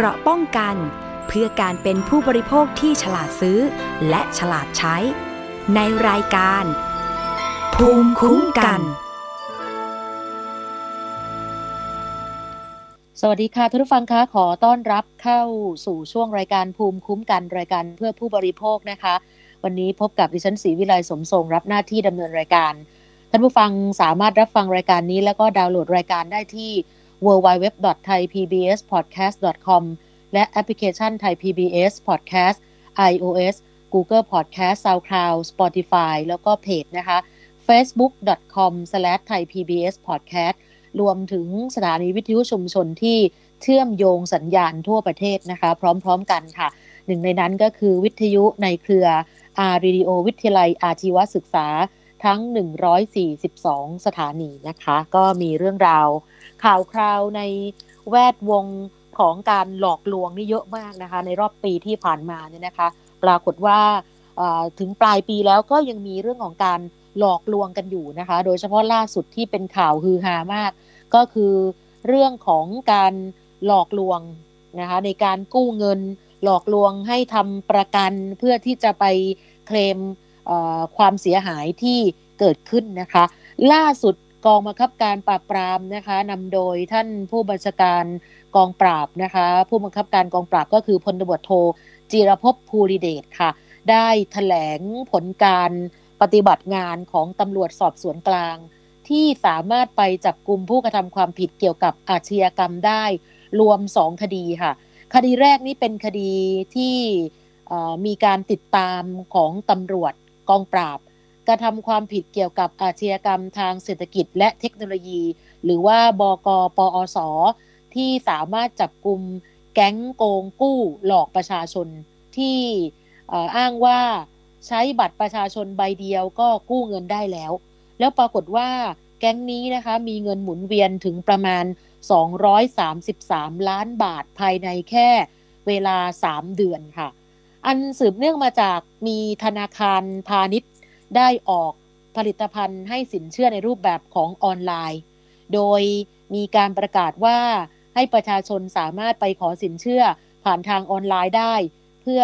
เกราะป้องกัน เพื่อการเป็นผู้บริโภคที่ฉลาดซื้อ และฉลาดใช้ ในรายการ ภูมิคุ้มกัน สวัสดีค่ะท่านผู้ฟังคะขอต้อนรับเข้าสู่ช่วงรายการภูมิคุ้มกัน รายการเพื่อผู้บริโภคนะคะ วันนี้พบกับดิฉันศรีวิไลสมทรงรับหน้าที่ดำเนินรายการท่านผู้ฟังสามารถรับฟังรายการนี้ แล้วก็ดาวน์โหลดรายการได้ที่ www.thaipbspodcast.com และแอปพลิเคชัน Thai PBS Podcast iOS Google Podcast SoundCloud Spotify แล้วก็เพจนะคะ facebook.com/thaipbspodcast รวมถึงสถานีวิทยุชุมชนที่เชื่อมโยงสัญญาณทั่วประเทศนะคะ พร้อมๆกันค่ะ หนึ่งในนั้นก็คือวิทยุในเครือ R-Radio วิทยาลัยอาชีวศึกษาทั้ง 142 สถานีนะคะ ก็มีเรื่องราว ข่าวคราวในแวดวงของการหลอกลวงนี่เยอะมากนะคะ ในรอบปีที่ผ่านมาเนี่ยนะคะ ปรากฏว่าถึงปลายปีแล้วก็ยังมีเรื่องของการหลอกลวงกันอยู่นะคะ โดยเฉพาะล่าสุดที่เป็นข่าวฮือฮามาก ก็คือเรื่องของการหลอกลวงนะคะในการกู้เงินหลอกลวงให้ทำประกันเพื่อที่จะไปเคลมความเสียหายที่เกิดขึ้นนะคะ ล่าสุด กองบังคับการปราบปรามนะคะนำโดยท่านผู้บัญชาการกองปราบนะคะ ผู้บังคับการกองปราบก็คือพลตบโทจิรพภูริเดชค่ะ ได้ถแถลงผลการปฏิบัติงานของตำรวจสอบสวนกลาง ที่สามารถไปจับกลุ่มผู้กระทำความผิดเกี่ยวกับอาชญากรรมได้ รวมสองคดีค่ะ คดีแรกนี้เป็นคดีที่มีการติดตามของตำรวจกองปราบ กระทำความผิดเกี่ยวกับอาชญากรรมทางเศรษฐกิจและเทคโนโลยี หรือว่าบกปอส ที่สามารถจับกลุ่มแก๊งโกงกู้หลอกประชาชนที่อ้างว่าใช้บัตรประชาชนใบเดียวก็กู้เงินได้แล้ว แล้วปรากฏว่าแก๊งนี้นะคะมีเงินหมุนเวียนถึงประมาณ 233 ล้านบาทภายในแค่เวลา 3 เดือนค่ะ อันสืบเนื่องมาจากมีธนาคารพาณิชย์ ได้ออกผลิตภัณฑ์ให้สินเชื่อในรูปแบบของออนไลน์ โดยมีการประกาศว่าให้ประชาชนสามารถไปขอสินเชื่อผ่านทางออนไลน์ได้ เพื่อ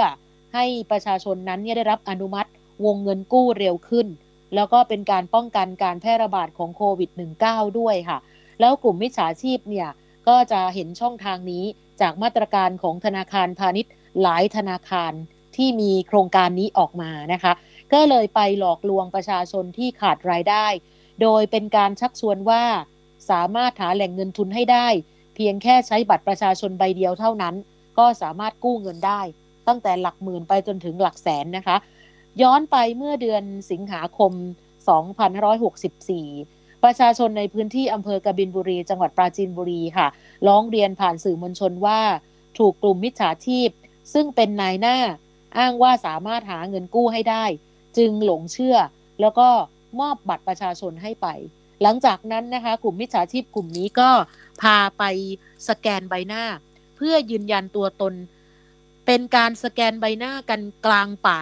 ให้ประชาชนนั้นได้รับอนุมัติวงเงินกู้เร็วขึ้น แล้วก็เป็นการป้องกันการแพร่ระบาดของโควิด -19 ด้วยค่ะ แล้วกลุ่มมิจฉาชีพเนี่ยก็จะเห็นช่องทางนี้จากมาตรการของธนาคารพาณิชย์หลายธนาคารที่มีโครงการนี้ออกมานะคะ ก็เลยไปหลอกลวงประชาชนที่ขาดรายได้ โดยเป็นการชักชวนว่าสามารถหาแหล่งเงินทุนให้ได้ เพียงแค่ใช้บัตรประชาชนใบเดียวเท่านั้น ก็สามารถกู้เงินได้ ตั้งแต่หลักหมื่นไปจนถึงหลักแสนนะคะ ย้อนไปเมื่อเดือนสิงหาคม 2564 ประชาชนในพื้นที่อำเภอกบินบุรี จังหวัดปราจีนบุรีค่ะ ร้องเรียนผ่านสื่อมวลชนว่า ถูกกลุ่มมิจฉาชีพ ซึ่งเป็นนายหน้า อ้างว่าสามารถหาเงินกู้ให้ได้ จึงหลงเชื่อ แล้วก็มอบบัตรประชาชนให้ไป หลังจากนั้นนะคะ กลุ่มมิจฉาชีพกลุ่มนี้ก็พาไปสแกนใบหน้า เพื่อยืนยันตัวตน เป็นการสแกนใบหน้ากันกลางป่า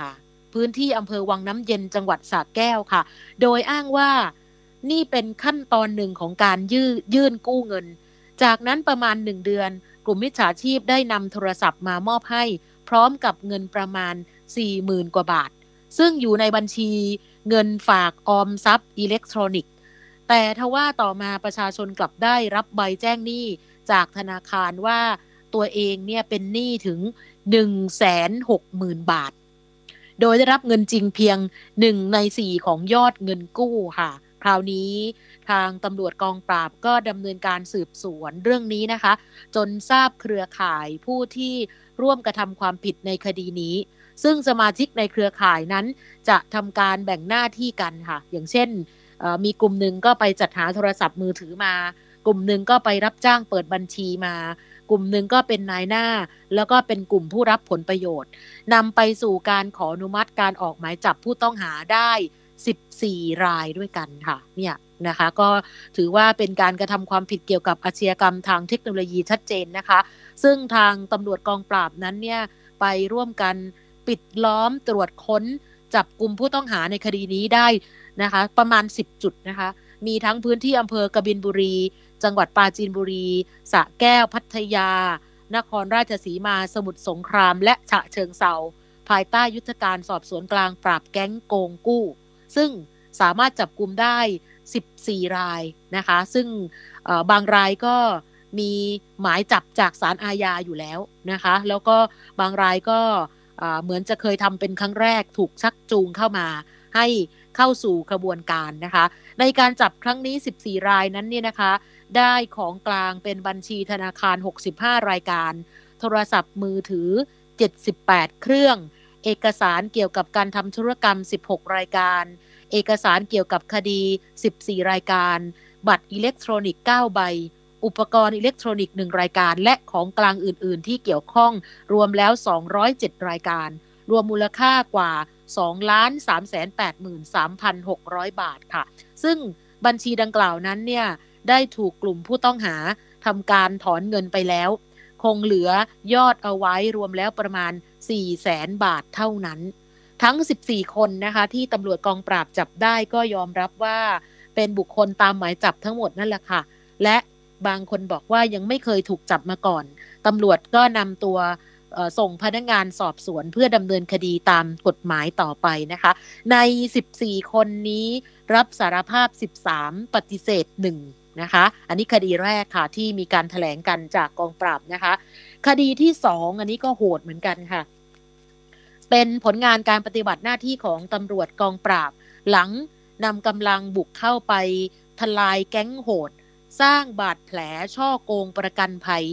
พื้นที่อำเภอวังน้ำเย็นจังหวัดสระแก้วค่ะ โดยอ้างว่านี่เป็นขั้นตอนหนึ่งของการยืยื่นกู้เงิน จากนั้นประมาณหนึ่งเดือน กลุ่มมิจฉาชีพได้นำโทรศัพท์มามอบให้ พร้อมกับเงินประมาณ 40,000 กว่าบาท ซึ่งอยู่ในบัญชีเงินฝากออมทรัพย์อิเล็กทรอนิกส์ แต่ทว่าต่อมาประชาชนกลับได้รับใบแจ้งหนี้จากธนาคารว่าตัวเองเนี่ยเป็นหนี้ถึง 160,000 บาท โดยได้รับเงินจริงเพียงหนึ่งในสี่ของยอดเงินกู้ค่ะ คราวนี้ทางตำรวจกองปราบก็ดำเนินการสืบสวนเรื่องนี้นะคะ จนทราบเครือข่ายผู้ที่ร่วมกระทำความผิดในคดีนี้ ซึ่งสมาชิกในเครือข่ายนั้นจะทำการแบ่งหน้าที่กันค่ะ อย่างเช่นมีกลุ่มหนึ่งก็ไปจัดหาโทรศัพท์มือถือมา กลุ่มหนึ่งก็ไปรับจ้างเปิดบัญชีมา กลุ่มหนึ่งก็เป็นนายหน้า แล้วก็เป็นกลุ่มผู้รับผลประโยชน์นำไปสู่การขออนุมัติการออกหมายจับผู้ต้องหาได้ 14 รายด้วยกันค่ะ เนี่ยนะคะก็ถือว่าเป็นการกระทำความผิดเกี่ยวกับอาชญากรรมทางเทคโนโลยีชัดเจนนะคะ ซึ่งทางตำรวจกองปราบนั้นเนี่ยไปร่วมกัน ปิดล้อมตรวจค้น จับกลุ่มผู้ต้องหาในคดีนี้ได้นะคะ ประมาณ 10 จุดนะคะ มีทั้งพื้นที่อำเภอกบินบุรี จังหวัดปราจีนบุรีสระแก้วพัทยา นครราชสีมาสมุทรสงคราม และฉะเชิงเซาภายใต้ยุทธการสอบสวนกลางปราบแก๊งโกงกู้ ซึ่งสามารถจับกลุ่มได้ 14 รายนะคะ ซึ่งบางรายก็มีหมายจับจากสารอาญาอยู่แล้วนะคะ แล้วก็บางรายก็ เหมือนจะเคยทำเป็นครั้งแรกถูกชักจูงเข้ามาให้เข้าสู่กระบวนการนะคะ ในการจับครั้งนี้ 14 รายนั้นเนี่ยนะคะ ได้ของกลางเป็นบัญชีธนาคาร 65 รายการ โทรศัพท์มือถือ 78 เครื่อง เอกสารเกี่ยวกับการทำธุรกรรม 16 รายการ เอกสารเกี่ยวกับคดี 14 รายการ บัตรอิเล็กทรอนิกส์ 9 ใบ อุปกรณ์อิเล็กทรอนิกส์ 1 รายการ และของกลางอื่น ๆ ที่เกี่ยวข้องรวมแล้ว 207 รายการ รวมมูลค่ากว่า2ล้าน3แสน83,600 บาทค่ะ ซึ่งบัญชีดังกล่าวนั้นเนี่ยได้ถูกกลุ่มผู้ต้องหาทำการถอนเงินไปแล้ว คงเหลือยอดเอาไว้รวมแล้วประมาณ4แสนบาทเท่านั้น ทั้ง 14 คนนะคะที่ตำรวจกองปราบจับได้ก็ยอมรับว่าเป็นบุคคลตามหมายจับทั้งหมดนั่นแหละค่ะ และ บางคนบอกว่ายังไม่เคยถูกจับมาก่อนตำรวจก็นำตัวส่งพนักงงานสอบสวนเพื่อดำเนินคดีตามกฎหมายต่อไปนะคะ ใน 14 คนนี้รับสารภาพ 13 ปฏิเสธ 1 นะคะ อันนี้คดีแรกค่ะที่มีการถแถลงกันจากกองปราบนะคะ คดีที่สองอันนี้ก็โหดเหมือนกันค่ะ เป็นผลงานการปฏิบัติหน้าที่ของตำรวจกองปราบ หลังนำกำลังบุกเข้าไปทลายแก๊งโหด สร้างบาดแผลช่อโกงประกันภัย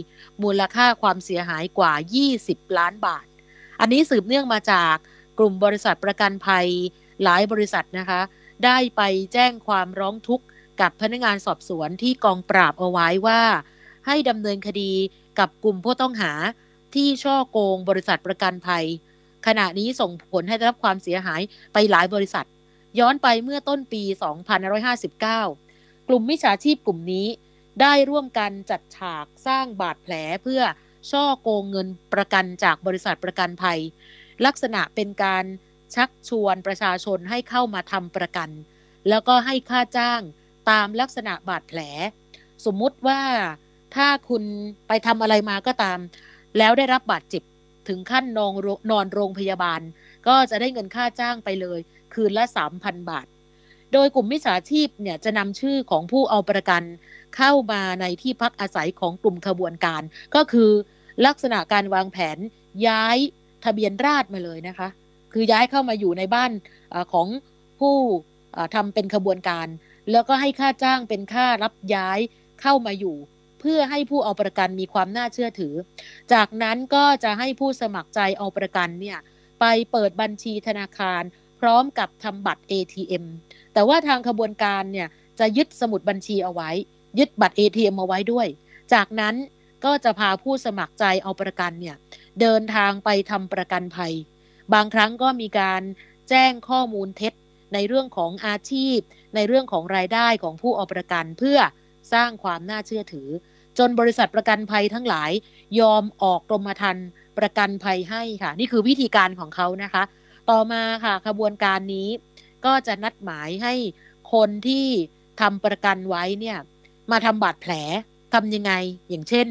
มูลค่าความเสียหายกว่า 20 ล้านบาท อันนี้สืบเนื่องมาจากกลุ่มบริษัทประกันภัยหลายบริษัทนะคะ ได้ไปแจ้งความร้องทุกข์กับพนักงานสอบสวนที่กองปราบเอาไว้ว่า ให้ดำเนินคดีกับกลุ่มผู้ต้องหาที่ช่อโกงบริษัทประกันภัย ขณะนี้ส่งผลให้ได้รับความเสียหายไปหลายบริษัท ย้อนไปเมื่อต้นปี 2559 กลุ่มมิจฉาชีพกลุ่มนี้ ได้ร่วมกันจัดฉากสร้างบาดแผลเพื่อช่อโกงเงินประกันจากบริษัทประกันภัย ลักษณะเป็นการชักชวนประชาชนให้เข้ามาทำประกัน แล้วก็ให้ค่าจ้างตามลักษณะบาดแผล สมมุติว่าถ้าคุณไปทำอะไรมาก็ตาม แล้วได้รับบาดเจ็บถึงขั้นนอนนอนโรงพยาบาล ก็จะได้เงินค่าจ้างไปเลย คืนละ 3,000 บาท โดยกลุ่มมิจฉาชีพเนี่ยจะนำชื่อของผู้เอาประกันเข้ามาในที่พักอาศัยของกลุ่มขบวนการ ก็คือลักษณะการวางแผนย้ายทะเบียนราษมาเลยนะคะ คือย้ายเข้ามาอยู่ในบ้านอของผู้ทำเป็นขบวนการ แล้วก็ให้ค่าจ้างเป็นค่ารับย้ายเข้ามาอยู่ เพื่อให้ผู้เอาประกันมีความน่าเชื่อถือ จากนั้นก็จะให้ผู้สมัครใจเอาประกันเนี่ยไปเปิดบัญชีธนาคาร พร้อมกับทำบัตร ATM แต่ว่าทางขบวนการเนี่ยจะยึดสมุดบัญชีเอาไว้ ยึดบัตร ATM เอาไว้ด้วย จากนั้นก็จะพาผู้สมัครใจเอาประกันเนี่ยเดินทางไปทำประกันภัย บางครั้งก็มีการแจ้งข้อมูลเท็จในเรื่องของอาชีพ ในเรื่องของรายได้ของผู้เอาประกันเพื่อสร้างความน่าเชื่อถือ จนบริษัทประกันภัยทั้งหลายยอมออกกรมธรรม์ประกันภัยให้ค่ะ นี่คือวิธีการของเขานะคะ ต่อมาค่ะขบวนการนี้ก็จะนัดหมายให้คนที่ทำประกันไว้เนี่ย มาทำบาดแผลทำยังไง อย่างเช่น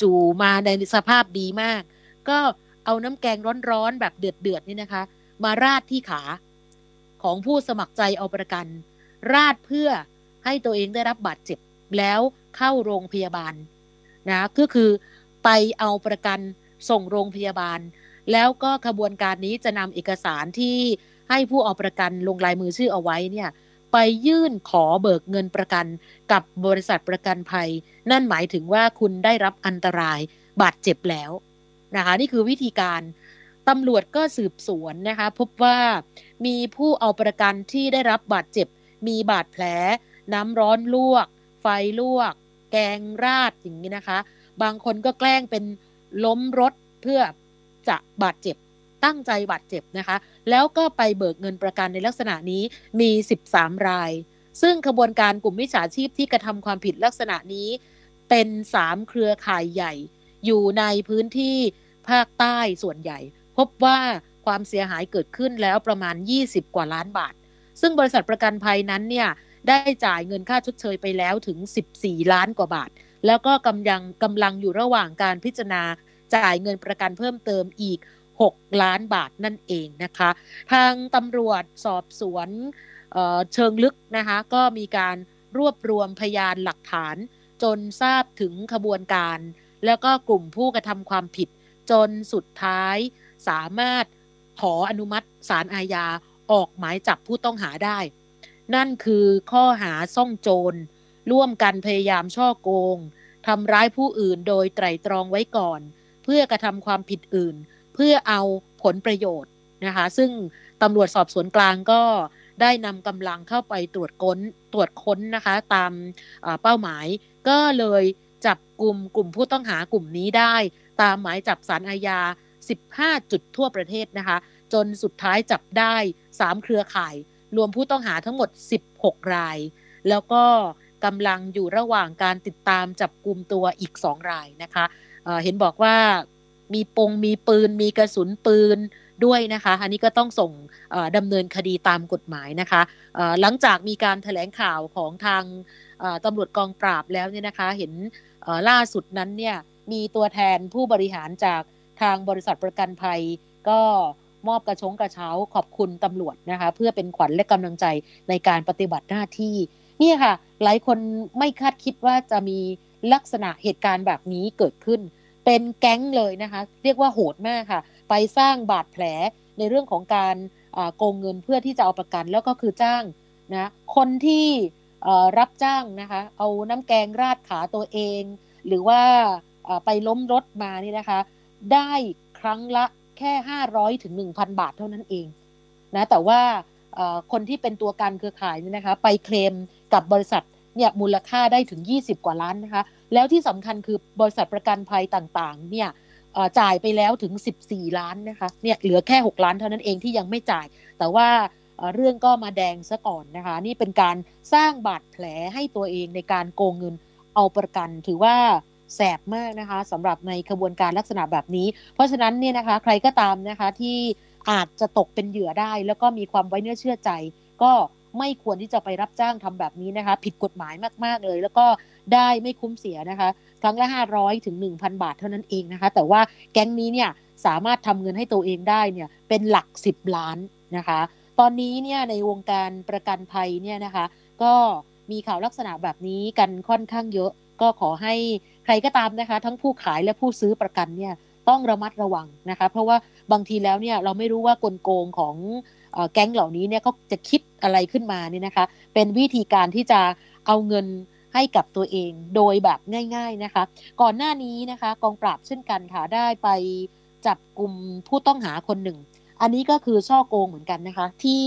จู่ๆมาในสภาพดีมาก ก็เอาน้ำแกงร้อนๆแบบเดือดๆนี่นะคะ มาราดที่ขาของผู้สมัครใจเอาประกัน ราดเพื่อให้ตัวเองได้รับบาดเจ็บแล้วเข้าโรงพยาบาลนะก็คือไปเอาประกันส่งโรงพยาบาล แล้วก็ขบวนการนี้จะนำเอกสารที่ให้ผู้เอาประกันลงลายมือชื่อเอาไว้เนี่ยไปยื่นขอเบิกเงินประกันกับบริษัทประกันภัย นั่นหมายถึงว่าคุณได้รับอันตรายบาดเจ็บแล้วนะคะนี่คือวิธีการตำรวจก็สืบสวนนะคะพบว่ามีผู้เอาประกันที่ได้รับบาดเจ็บ มีบาดแผล น้ำร้อนลวก ไฟลวก แกงราดอย่างนี้นะคะ บางคนก็แกล้งเป็นล้มรถเพื่อ จะบาดเจ็บตั้งใจบาดเจ็บนะคะ แล้วก็ไปเบิกเงินประกันในลักษณะนี้มี 13 ราย ซึ่งขบวนการกลุ่มมิจฉาชีพที่กระทำความผิดลักษณะนี้เป็น 3 เครือข่ายใหญ่ อยู่ในพื้นที่ภาคใต้ส่วนใหญ่ พบว่าความเสียหายเกิดขึ้นแล้วประมาณ 20 กว่าล้านบาท ซึ่งบริษัทประกันภัยนั้นเนี่ยได้จ่ายเงินค่าชดเชยไปแล้วถึง 14 ล้านกว่าบาท แล้วก็กำลังกำลังอยู่ระหว่างการพิจารณา จ่ายเงินประกันเพิ่มเติมอีก 6 ล้านบาทนั่นเองนะคะ ทางตำรวจสอบสวนเเชิงลึกนะคะก็มีการรวบรวมพยานหลักฐาน จนทราบถึงขบวนการ แล้วก็กลุ่มผู้กระทำความผิด จนสุดท้ายสามารถขออนุมัติสารอาญาออกหมายจับผู้ต้องหาได้ นั่นคือข้อหาซ่องโจร ร่วมกันพยายามช่อโกงทำร้ายผู้อื่นโดยไตรตรองไว้ก่อน พื่อกระทำความผิดอื่น เพื่อเอาผลประโยชน์นะคะ ซึ่งตำรวจสอบสวนกลางก็ได้นำกำลังเข้าไปตรวจค้นตรวจค้นนะคะ ตามเป้าหมาย ก็เลยจับกลุ่มกลุ่มผู้ต้องหากลุ่มนี้ได้ ตามหมายจับสารอาญา 15 จุดทั่วประเทศนะคะ จนสุดท้ายจับได้ 3 เครือข่าย รวมผู้ต้องหาทั้งหมด 16 ราย แล้วก็กำลังอยู่ระหว่างการติดตามจับกลุ่มตัวอีก 2 รายนะคะ เห็นบอกว่ามีปงมีปืน มีกระสุนปืนด้วยนะคะ อันนี้ก็ต้องส่งดำเนินคดีตามกฎหมายนะคะ หลังจากมีการถแถลงข่าวของทางตำรวจกองปราบแล้วเนี่ยนะคะ เห็นล่าสุดนั้นเนี่ยมีตัวแทนผู้บริหารจากทางบริษัทประกันภัย ก็มอบกระชงกระเช้าขอบคุณตำรวจนะคะ เพื่อเป็นขวัญและกำลังใจในการปฏิบัติหน้าที่นี่ค่ะ หลายคนไม่คาดคิดว่าจะมีลักษณะเหตุการณ์แบบนี้เกิดขึ้น เป็นแก๊งเลยนะคะ เรียกว่าโหดมากค่ะ ไปสร้างบาดแผลในเรื่องของการโกงเงินเพื่อที่จะเอาประกันแล้วก็คือจ้างนะคนที่รับจ้างนะคะเอาน้ำแกงราดขาตัวเอง หรือว่าไปล้มรถมานี่นะคะ ได้ครั้งละแค่ 500ถึง1,000 บาทเท่านั้นเองนะแต่ว่าคนที่เป็นตัวการเครือข่ายนี่นะคะ ไปเคลมกับบริษัทเนี่ยมูลค่าได้ถึง 20 กว่าล้านนะคะ แล้วที่สำคัญคือบริษัทประกันภัยต่างๆ เนี่ยจ่ายไปแล้วถึง 14 ล้านนะคะเนี่ยเหลือแค่ 6 ล้านเท่านั้นเองที่ยังไม่จ่าย แต่ว่าเรื่องก็มาแดงซะก่อนนะคะ นี่เป็นการสร้างบาดแผลให้ตัวเองในการโกงเงินเอาประกัน ถือว่าแสบมากนะคะสำหรับในขบวนการลักษณะแบบนี้ เพราะฉะนั้นเนี่ยนะคะ ใครก็ตามนะคะที่อาจจะตกเป็นเหยื่อได้ แล้วก็มีความไว้เนื้อเชื่อใจ ก็ไม่ควรที่จะไปรับจ้างทำแบบนี้นะคะ ผิดกฎหมายมาก ๆ เลย แล้วก็ ได้ไม่คุ้มเสียนะคะ ครั้งละ 500ถึง1,000 บาทเท่านั้นเองนะคะ แต่ว่าแก๊งนี้เนี่ยสามารถทำเงินให้ตัวเองได้เนี่ยเป็นหลัก 10 ล้านนะคะ ตอนนี้เนี่ยในวงการประกันภัยเนี่ยนะคะ ก็มีข่าวลักษณะแบบนี้กันค่อนข้างเยอะ ก็ขอให้ใครก็ตามนะคะ ทั้งผู้ขายและผู้ซื้อประกันเนี่ยต้องระมัดระวังนะคะ เพราะว่าบางทีแล้วเนี่ยเราไม่รู้ว่ากลโกงของแก๊งเหล่านี้เนี่ยเขาจะคิดอะไรขึ้นมาเนี่ยนะคะ เป็นวิธีการที่จะเอาเงิน ให้กับตัวเองโดยแบบง่าย ๆนะคะ ก่อนหน้านี้นะคะกองปราบเช่นกันค่ะได้ไปจับกลุ่มผู้ต้องหาคนหนึ่ง อันนี้ก็คือช่อโกงเหมือนกันนะคะ ที่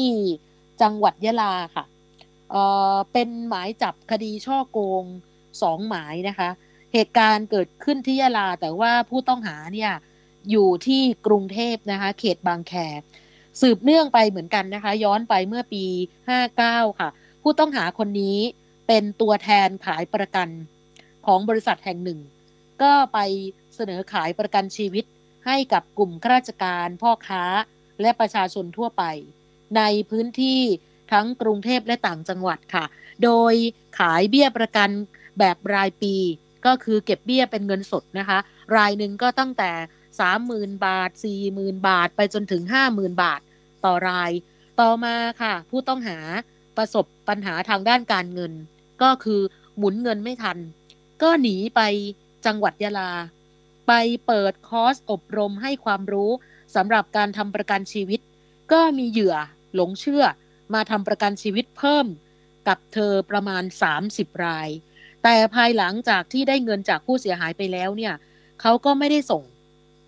จังหวัดยะลาค่ะเอ่อเป็นหมายจับคดีช่อโกงสองหมายนะคะ เหตุการณ์เกิดขึ้นที่ยะลา แต่ว่าผู้ต้องหาเนี่ยอยู่ที่กรุงเทพนะคะ เขตบางแคสืบเนื่องไปเหมือนกันนะคะ ย้อนไปเมื่อปี 59 ค่ะ ผู้ต้องหาคนนี้ เป็นตัวแทนขายประกันของบริษัทแห่งหนึ่ง ก็ไปเสนอขายประกันชีวิตให้กับกลุ่มข้าราชการ พ่อค้าและประชาชนทั่วไป ในพื้นที่ทั้งกรุงเทพและต่างจังหวัดค่ะ โดยขายเบี้ยประกันแบบรายปี ก็คือเก็บเบี้ยเป็นเงินสดนะคะ รายหนึ่งก็ตั้งแต่ 30,000 บาท 40,000 บาท ไปจนถึง 50,000 บาทต่อราย ต่อมาค่ะ ผู้ต้องหาประสบ ปัญหาทางด้านการเงิน ก็คือหมุนเงินไม่ทัน ก็หนีไปจังหวัดยะลา ไปเปิดคอร์สอบรมให้ความรู้สำหรับการทำประกันชีวิต ก็มีเหยื่อหลงเชื่อมาทำประกันชีวิตเพิ่มกับเธอประมาณ 30 ราย แต่ภายหลังจากที่ได้เงินจากผู้เสียหายไปแล้วเนี่ยเขาก็ไม่ได้ส่ง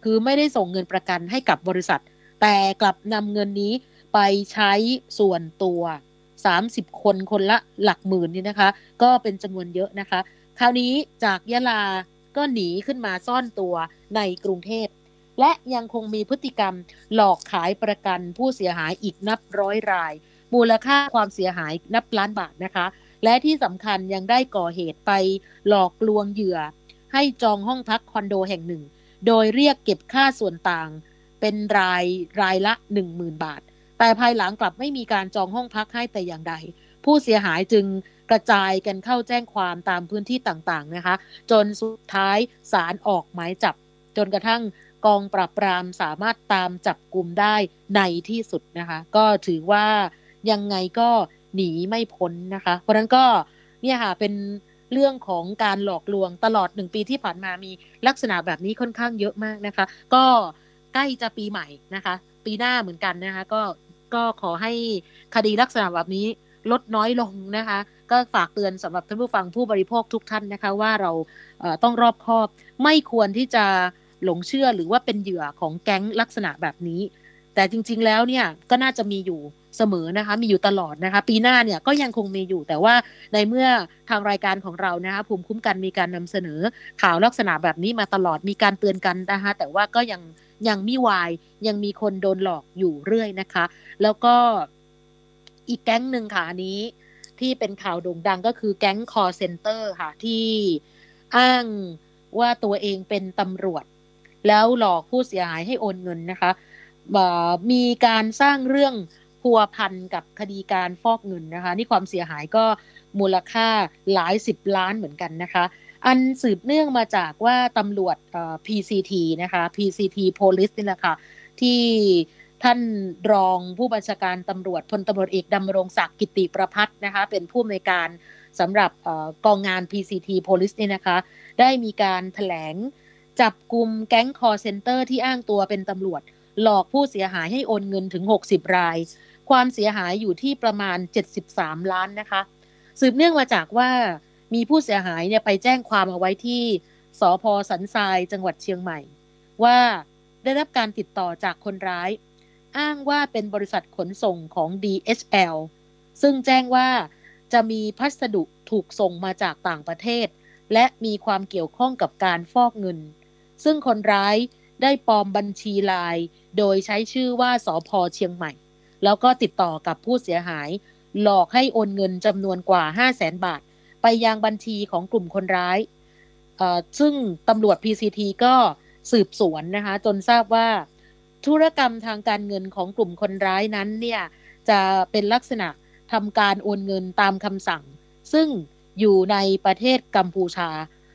คือไม่ได้ส่งเงินประกันให้กับบริษัท แต่กลับนำเงินนี้ไปใช้ส่วนตัว 30 คนคนละหลักหมื่นนี่นะคะ ก็เป็นจำนวนเยอะนะคะ คราวนี้จากยะลาก็หนีขึ้นมาซ่อนตัวในกรุงเทพ และยังคงมีพฤติกรรมหลอกขายประกันผู้เสียหายอีกนับร้อยราย มูลค่าความเสียหายนับล้านบาทนะคะ และที่สำคัญยังได้ก่อเหตุไปหลอกลวงเหยื่อ ให้จองห้องพักคอนโดแห่งหนึ่ง โดยเรียกเก็บค่าส่วนต่างเป็นรายรายละ 10,000 บาท แต่ภายหลังกลับไม่มีการจองห้องพักให้แต่อย่างใด ผู้เสียหายจึงกระจายกันเข้าแจ้งความตามพื้นที่ต่างๆนะคะ จนสุดท้ายศาลออกหมายจับ จนกระทั่งกองปราบปรามสามารถตามจับกลุ่มได้ในที่สุดนะคะ ก็ถือว่ายังไงก็หนีไม่พ้นนะคะ เพราะนั้นก็เนี่ยค่ะเป็นเรื่องของการหลอกลวงตลอดหนึ่งปีที่ผ่านมามีลักษณะแบบนี้ค่อนข้างเยอะมากนะคะ ก็ใกล้จะปีใหม่นะคะ ปีหน้าเหมือนกันนะคะ ก็ ก็ขอให้คดีลักษณะแบบนี้ลดน้อยลงนะคะ ก็ฝากเตือนสำหรับท่านผู้ฟังผู้บริโภคทุกท่านนะคะ ว่าเราต้องรอบคอบ ไม่ควรที่จะหลงเชื่อหรือว่าเป็นเหยื่อของแก๊งลักษณะแบบนี้ แต่จริง ๆ แล้วเนี่ยก็น่าจะมีอยู่เสมอนะคะ มีอยู่ตลอดนะคะ ปีหน้าเนี่ยก็ยังคงมีอยู่ แต่ว่าในเมื่อทางรายการของเรานะคะภูมิคุ้มกันมีการนำเสนอข่าวลักษณะแบบนี้มาตลอดมีการเตือนกันนะคะแต่ว่าก็ยัง ยังมีวายยังมีคนโดนหลอกอยู่เรื่อยนะคะ แล้วก็อีกแก๊งหนึ่งค่ะอันนี้ ที่เป็นข่าวโด่งดังก็คือแก๊งคอร์เซนเตอร์ค่ะ ที่อ้างว่าตัวเองเป็นตำรวจ แล้วหลอกผู้เสียหายให้โอนเงินนะคะมีการสร้างเรื่องพัวพันกับคดีการฟอกเงินนะคะ นี่ความเสียหายก็มูลค่าหลายสิบล้านเหมือนกันนะคะ อันสืบเนื่องมาจากว่าตำรวจ PCT นะคะ PCT Police นี่แหละค่ะที่ท่านรองผู้บัญชาการตำรวจพลตำรวจเอกดำรงศักดิ์กิติประพัฒนะคะเป็นผู้อำนวยการสำหรับกองงาน PCT Police นี่นะคะ ได้มีการถแถลงจับกลุ่มแก๊งคอเซนเตอร์ที่อ้างตัวเป็นตำรวจ หลอกผู้เสียหายให้โอนเงินถึง 60 ราย ความเสียหายอยู่ที่ประมาณ 73 ล้านนะคะ สืบเนื่องมาจากว่า มีผู้เสียหายเนี่ยไปแจ้งความเอาไว้ที่สพสันทรายจังหวัดเชียงใหม่ ว่าได้รับการติดต่อจากคนร้าย อ้างว่าเป็นบริษัทขนส่งของ DHL ซึ่งแจ้งว่าจะมีพัสดุถูกส่งมาจากต่างประเทศ และมีความเกี่ยวข้องกับการฟอกเงิน ซึ่งคนร้ายได้ปลอมบัญชีลาย โดยใช้ชื่อว่าสอพอเชียงใหม่ แล้วก็ติดต่อกับผู้เสียหาย หลอกให้โอนเงินจำนวนกว่า 5 0 0แสนบาท ไปยังบัญชีของกลุ่มคนร้าย ซึ่งตำรวจ PCT ก็สืบสวนนะคะจนทราบว่าธุรกรรมทางการเงินของกลุ่มคนร้ายนั้นเนี่ยจะเป็นลักษณะทำการโอนเงินตามคำสั่ง ซึ่งอยู่ในประเทศกัมพูชา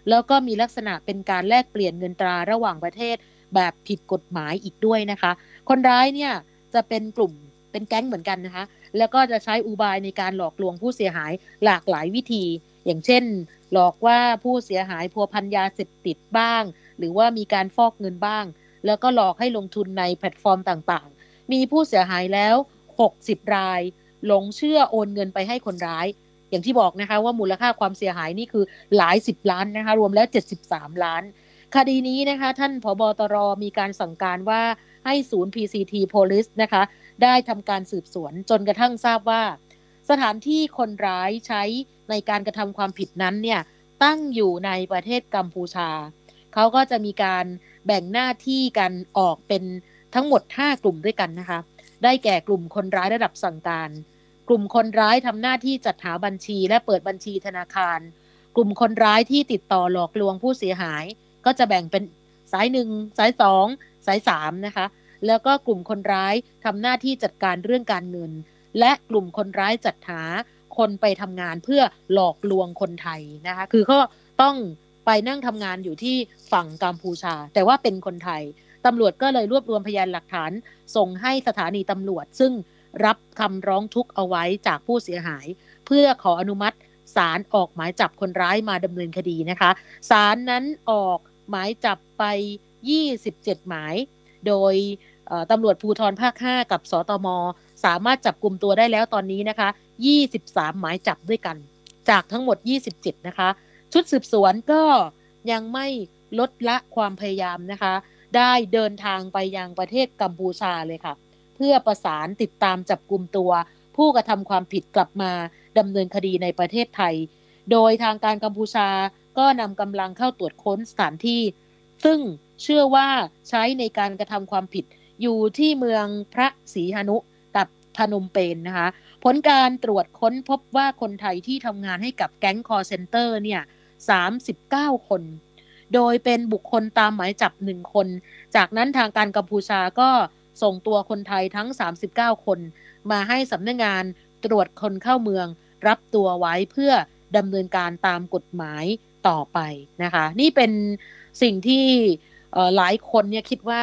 แล้วก็มีลักษณะเป็นการแลกเปลี่ยนเงินตราระหว่างประเทศแบบผิดกฎหมายอีกด้วยนะคะ คนร้ายเนี่ยจะเป็นกลุ่มเป็นแก๊งเหมือนกันนะคะ แล้วก็จะใช้อุบายในการหลอกลวงผู้เสียหายหลากหลายวิธี อย่างเช่น หลอกว่าผู้เสียหายพัวพันยาเสพติดบ้าง หรือว่ามีการฟอกเงินบ้าง แล้วก็หลอกให้ลงทุนในแพลตฟอร์มต่างๆ มีผู้เสียหายแล้ว 60 ราย หลงเชื่อโอนเงินไปให้คนร้าย อย่างที่บอกนะคะว่ามูลค่าความเสียหายนี่คือหลายสิบล้านนะคะรวมแล้ว 73 ล้าน คดีนี้นะคะท่านผบตรมีการสั่งการว่าให้ศูนย์ PCT Police นะคะได้ทำการสืบสวนจนกระทั่งทราบว่า สถานที่คนร้ายใช้ ในการกระทำความผิดนั้นเนี่ยตั้งอยู่ในประเทศกัมพูชา เขาก็จะมีการแบ่งหน้าที่กันออกเป็นทั้งหมด 5 กลุ่มด้วยกันนะคะ ได้แก่กลุ่มคนร้ายระดับสั่งการ กลุ่มคนร้ายทำหน้าที่จัดหาบัญชีและเปิดบัญชีธนาคาร กลุ่มคนร้ายที่ติดต่อหลอกลวงผู้เสียหาย ก็จะแบ่งเป็นสายหนึ่งสายสองสายสามนะคะ แล้วก็กลุ่มคนร้ายทำหน้าที่จัดการเรื่องการเงิน และกลุ่มคนร้ายจัดหา คนไปทำงานเพื่อหลอกลวงคนไทยนะคะ คือเขาต้องไปนั่งทำงานอยู่ที่ฝั่งกัมพูชา แต่ว่าเป็นคนไทยตำรวจก็เลยรวบรวมพยานหลักฐาน ส่งให้สถานีตำรวจ ซึ่งรับคำร้องทุกข์เอาไว้จากผู้เสียหาย เพื่อขออนุมัติศาลออกหมายจับคนร้ายมาดำเนินคดีนะคะศาลนั้นออกหมายจับไป 27 หมาย โดยตำรวจภูธรภาค 5 กับสตม สามารถจับกลุ่มตัวได้แล้วตอนนี้นะคะ 23 หมายจับด้วยกัน จากทั้งหมด 27 นะคะ ชุดสืบสวนก็ยังไม่ลดละความพยายามนะคะ ได้เดินทางไปยังประเทศกัมพูชาเลยค่ะ เพื่อประสานติดตามจับกลุ่มตัว ผู้กระทำความผิดกลับมาดำเนินคดีในประเทศไทย โดยทางการกัมพูชาก็นำกำลังเข้าตรวจค้นสถานที่ ซึ่งเชื่อว่าใช้ในการกระทำความผิดอยู่ที่เมืองพระศรีหนุ พนมเปญนนะคะ ผลการตรวจค้นพบว่าคนไทยที่ทำงานให้กับแก๊งคอร์เซนเตอร์เนี่ย39 คน โดยเป็นบุคคลตามหมายจับหนึ่งคน จากนั้นทางการกัมพูชาก็ส่งตัวคนไทยทั้ง 39 คน มาให้สำนักงงานตรวจคนเข้าเมือง รับตัวไว้เพื่อดำเนินการตามกฎหมายต่อไปนะคะ นี่เป็นสิ่งที่หลายคนเนี่ยคิดว่า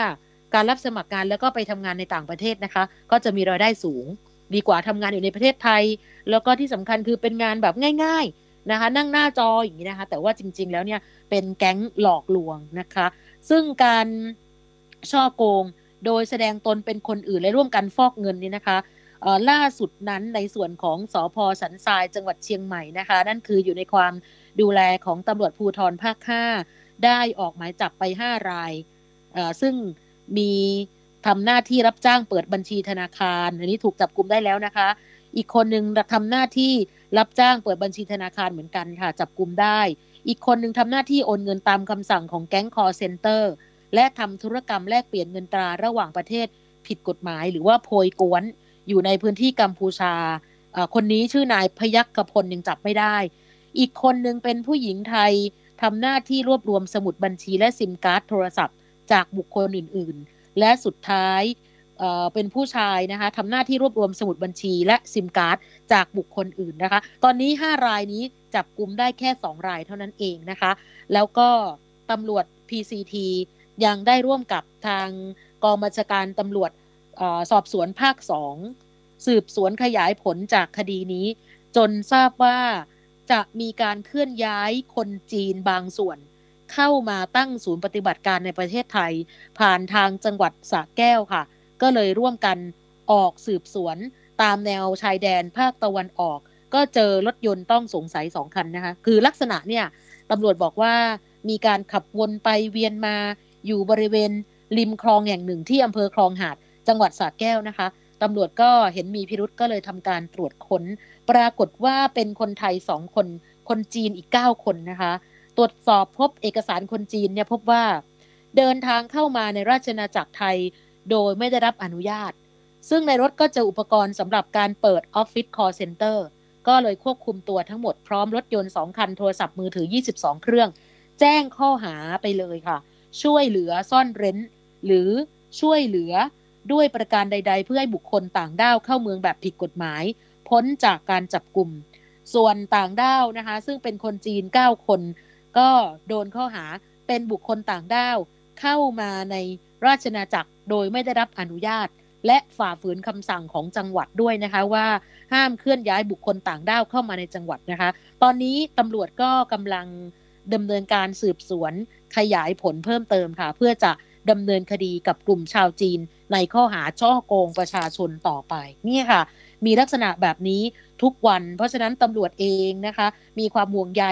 การรับสมัครงานแล้วก็ไปทำงานในต่างประเทศนะคะ ก็จะมีรายได้สูง ดีกว่าทำงานอยู่ในประเทศไทย แล้วก็ที่สำคัญคือเป็นงานแบบง่าย ๆนะคะ นั่งหน้าจออย่างนี้นะคะ แต่ว่าจริง ๆ แล้วเนี่ยเป็นแก๊งหลอกลวงนะคะ ซึ่งการช่อโกงโดยแสดงตนเป็นคนอื่นและร่วมกันฟอกเงินนี่นะคะล่าสุดนั้นในส่วนของสอพอสันทรายจังหวัดเชียงใหม่นะคะ นั่นคืออยู่ในความดูแลของตำรวจภูธรภาค 5 ได้ออกหมายจับไป 5 ราย ซึ่ง มีทำหน้าที่รับจ้างเปิดบัญชีธนาคาร อันนี้ถูกจับกลุมได้แล้วนะคะ อีกคนหนึ่งทำหน้าที่รับจ้างเปิดบัญชีธนาคารเหมือนกันค่ะ จับกลุมได้ อีกคนหนึ่งทำหน้าที่โอนเงินตามคำสั่งของแก๊งคอร์เซนเตอร์และทำธุรกรรมแลกเปลี่ยนเงินตราระหว่างประเทศผิดกฎหมาย หรือว่าโพยกวนอยู่ในพื้นที่กัมพูชา คนนี้ชื่อนายพยัคฆพลยังจับไม่ได้ อีกคนหนึ่งเป็นผู้หญิงไทยทำหน้าที่รวบรวมสมุดบัญชีและซิมการ์ดโทรศัพท์ จากบุคคลอื่นๆ และสุดท้ายเป็นผู้ชายนะคะทำหน้าที่รวบรวมสมุดบัญชีและซิมการ์ดจากบุคคลอื่นนะคะ ตอนนี้ 5 รายนี้จับกลุ่มได้แค่ 2 รายเท่านั้นเองนะคะ แล้วก็ตำรวจ PCT ยังได้ร่วมกับทางกองบัญชาการตำรวจอสอบสวนภาคสองสืบสวนขยายผลจากคดีนี้ จนทราบว่าจะมีการเคลื่อนย้ายคนจีนบางส่วน เข้ามาตั้งศูนย์ปฏิบัติการในประเทศไทย ผ่านทางจังหวัดสระแก้วค่ะ ก็เลยร่วมกันออกสืบสวน ตามแนวชายแดนภาคตะวันออก ก็เจอรถยนต์ต้องสงสัยสองคันนะคะ คือลักษณะเนี่ยตำรวจบอกว่ามีการขับวนไปเวียนมาอยู่บริเวณริมคลองแห่งหนึ่งที่อำเภอคลองหาด จังหวัดสระแก้วนะคะตำรวจก็เห็นมีพิรุธก็เลยทำการตรวจค้น ปรากฏว่าเป็นคนไทยสองคน คนจีนอีกเก้าคนนะคะ ตรวจสอบพบเอกสารคนจีนเนี่ยพบว่าเดินทางเข้ามาในราชอาณาจักรไทยโดยไม่ได้รับอนุญาต ซึ่งในรถก็เจออุปกรณ์สำหรับการเปิดออฟฟิศคอลเซ็นเตอร์ก็เลยควบคุมตัวทั้งหมดพร้อมรถยนต์ 2 คันโทรศัพท์มือถือ 22 เครื่อง แจ้งข้อหาไปเลยค่ะ ช่วยเหลือซ่อนเร้น หรือช่วยเหลือด้วยประการใด ๆ เพื่อให้บุคคลต่างด้าวเข้าเมืองแบบผิดกฎหมาย พ้นจากการจับกลุ่ม ส่วนต่างด้าวนะคะ ซึ่งเป็นคนจีน 9 คน ก็โดนข้อหาเป็นบุคคลต่างด้าว เข้ามาในราชนาจักรโดยไม่ได้รับอนุญาต และฝ่าฝืนคำสั่งของจังหวัดด้วยนะคะว่าห้ามเคลื่อนย้ายบุคคลต่างด้าวเข้ามาในจังหวัดนะคะ ตอนนี้ตำรวจก็กำลังดำเนินการสืบสวนขยายผลเพิ่มเติมค่ะ เพื่อจะดำเนินคดีกับกลุ่มชาวจีน ในข้อหาช่อโกงประชาชนต่อไปนี่ค่ะ มีลักษณะแบบนี้ทุกวัน เพราะฉะนั้นตำรวจเองนะคะ มีความห่วงใย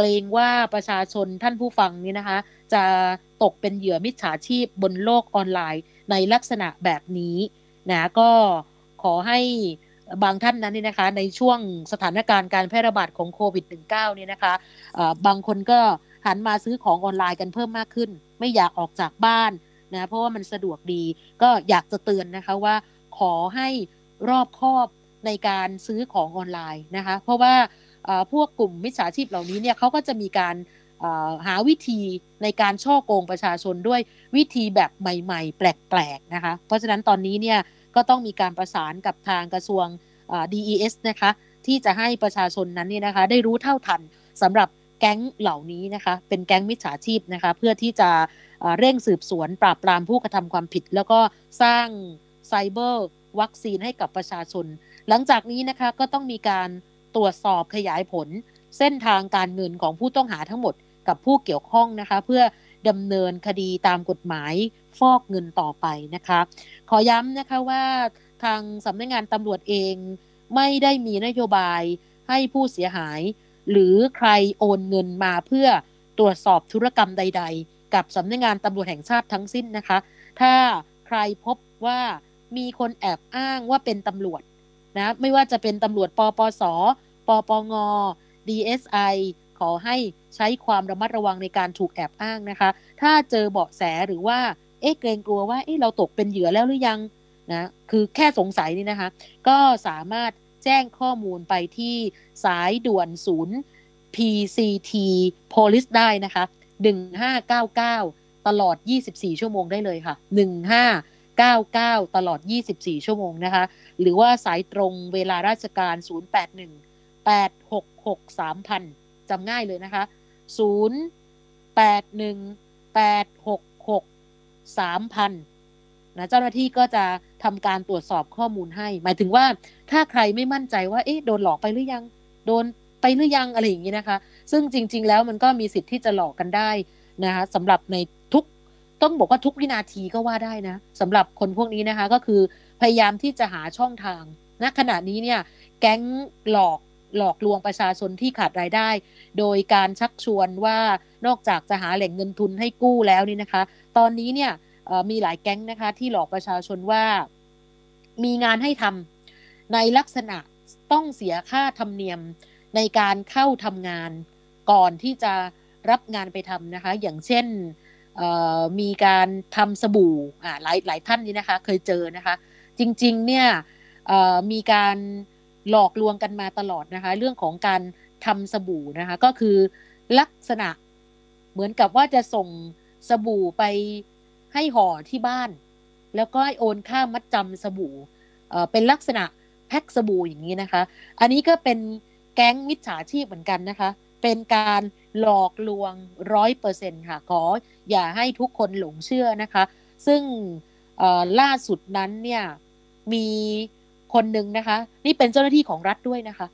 เกรงว่าประชาชนท่านผู้ฟังนี่นะคะ จะตกเป็นเหยื่อมิจฉาชีพบนโลกออนไลน์ ในลักษณะแบบนี้นะก็ขอให้บางท่านนั้นนี่นะคะ ในช่วงสถานการณ์การแพร่ระบาดของโควิด -19 นี่นะคะบางคนก็หันมาซื้อของออนไลน์กันเพิ่มมากขึ้น ไม่อยากออกจากบ้านนะเพราะว่ามันสะดวกดีก็อยากจะเตือนนะคะว่าขอให้รอบคอบในการซื้อของออนไลน์นะคะ เพราะว่า พวกกลุ่มมิจฉาชีพเหล่านี้เนี่ยเขาก็จะมีการหาวิธีในการช่อโกงประชาชนด้วยวิธีแบบใหม่ๆ แปลกๆนะคะ เพราะฉะนั้นตอนนี้เนี่ยก็ต้องมีการประสานกับทางกระทรวง DES นะคะที่จะให้ประชาชนนั้นเนี่ยนะคะได้รู้เท่าทันสำหรับแก๊งเหล่านี้นะคะเป็นแก๊งมิจฉาชีพนะคะเพื่อที่จะเร่งสืบสวนปราบปรามผู้กระทำความผิด แล้วก็สร้างไซเบอร์วัคซีนให้กับประชาชน หลังจากนี้นะคะก็ต้องมีการ ตรวจสอบขยายผล เส้นทางการเงินของผู้ต้องหาทั้งหมดกับผู้เกี่ยวข้องนะคะ เพื่อดำเนินคดีตามกฎหมายฟอกเงินต่อไปนะคะ ขอย้ำนะคะว่าทางสำนักงงานตำรวจเองไม่ได้มีนโยบายให้ผู้เสียหาย หรือใครโอนเงินมาเพื่อตรวจสอบธุรกรรมใด ๆ กับสำนักงงานตำรวจแห่งชาติทั้งสิ้นนะคะ ถ้าใครพบว่ามีคนแอบอ้างว่าเป็นตำรวจ นะไม่ว่าจะเป็นตำรวจปปสปปง DSI ขอให้ใช้ความระมัดระวังในการถูกแอบอ้างนะคะ ถ้าเจอเบาะแสหรือว่าเอ๊ะเกรงกลัวว่าเอ๊ะเราตกเป็นเหยื่อแล้วหรือยังนะคือแค่สงสัยนี่นะคะ ก็สามารถแจ้งข้อมูลไปที่สายด่วนศูนย์ PCT Police ได้นะคะ 1599 ตลอด 24 ชั่วโมงได้เลยค่ะ 1599 ตลอด 24 ชั่วโมงนะคะ หรือว่าสายตรงเวลาราชการ 081แปดหกหกสามพันจำง่ายเลยนะคะศูนย์แปดหนึ่งแปดหกหกสามพันนะเจ้าหน้าที่ก็จะทำการตรวจสอบข้อมูลให้ หมายถึงว่าถ้าใครไม่มั่นใจว่าเอ๊ะโดนหลอกไปหรือยัง โดนไปหรือยังอะไรอย่างนี้นะคะ ซึ่งจริง ๆ แล้วมันก็มีสิทธิ์ที่จะหลอกกันได้นะคะสำหรับในทุกต้องบอกว่าทุกวินาทีก็ว่าได้นะสำหรับคนพวกนี้นะคะก็คือ พยายามที่จะหาช่องทางณขณะนี้เนี่ยแก๊งหลอกหลอกลวงประชาชนที่ขาดรายได้ โดยการชักชวนว่านอกจากจะหาแหล่งเงินทุนให้กู้แล้วนี่นะคะ ตอนนี้เนี่ยมีหลายแก๊งนะคะที่หลอกประชาชนว่ามีงานให้ทำในลักษณะต้องเสียค่าธรรมเนียมในการเข้าทำงานก่อนที่จะรับงานไปทำนะคะ อย่างเช่นมีการทำสบู่หลายหลายท่านนี้นะคะ เคยเจอนะคะ จริงๆเนี่ยมีการหลอกลวงกันมาตลอดนะคะ เรื่องของการทำสบู่นะคะ ก็คือลักษณะเหมือนกับว่าจะส่งสบู่ไปให้ห่อที่บ้าน แล้วก็โอนค่ามัดจำสบู่เป็นลักษณะแพ็คสบู่อย่างนี้นะคะ อันนี้ก็เป็นแก๊งมิจฉาชีพเหมือนกันนะคะ เป็นการหลอกลวงร้อยเปอร์เซ็นค่ะ ขออย่าให้ทุกคนหลงเชื่อนะคะ ซึ่งล่าสุดนั้นเนี่ย มีคนหนึ่งนะคะ นี่เป็นเจ้าหน้าที่ของรัฐด้วยนะคะ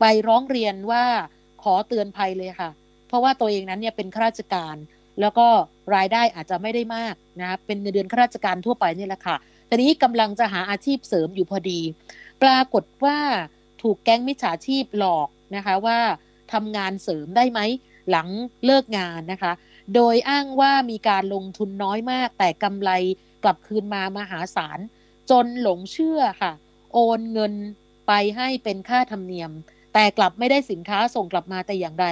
ไปร้องเรียนว่าขอเตือนภัยเลยค่ะ เพราะว่าตัวเองนั้นเนี่ยเป็นข้าราชการ แล้วก็รายได้อาจจะไม่ได้มากนะเป็นเงินเดือนข้าราชการทั่วไปนี่แหละค่ะตอนนี้กำลังจะหาอาชีพเสริมอยู่พอดี ปรากฏว่าถูกแก๊งมิจฉาชีพหลอกนะคะว่าทำงานเสริมได้ไหมหลังเลิกงานนะคะ โดยอ้างว่ามีการลงทุนน้อยมาก แต่กำไรกลับคืนมามหาศาล จนหลงเชื่อค่ะ โอนเงินไปให้เป็นค่าธรรมเนียม แต่กลับไม่ได้สินค้าส่งกลับมาแต่อย่างใด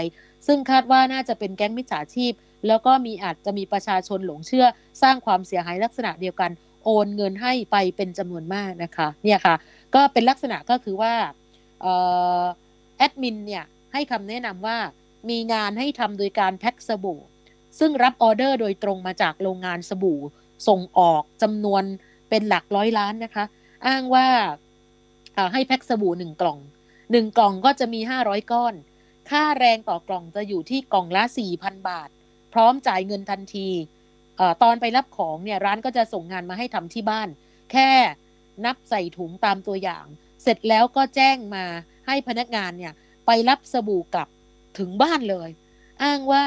ซึ่งคาดว่าน่าจะเป็นแก๊งมิจฉาชีพ แล้วก็มีอาจจะมีประชาชนหลงเชื่อ สร้างความเสียหายลักษณะเดียวกัน โอนเงินให้ไปเป็นจำนวนมากนะคะเนี่ยค่ะ ก็เป็นลักษณะก็คือว่าแอดมินเนี่ยให้คำแนะนำว่ามีงานให้ทำโดยการแพ็คสบู่ ซึ่งรับออเดอร์โดยตรงมาจากโรงงานสบู่ส่งออกจำนวน เป็นหลักร้อยล้านนะคะ อ้างว่าให้แพ็คสบู่หนึ่งกล่องหนึ่งกล่องก็จะมีห้าร้อยก้อน ค่าแรงต่อกล่องจะอยู่ที่กล่องละสี่พันบาท พร้อมจ่ายเงินทันทีอตอนไปรับของเนี่ยร้านก็จะส่งงานมาให้ทำที่บ้าน แค่นับใส่ถุงตามตัวอย่าง เสร็จแล้วก็แจ้งมาให้พนักงานเนี่ยไปรับสบู่กลับถึงบ้านเลย อ้างว่า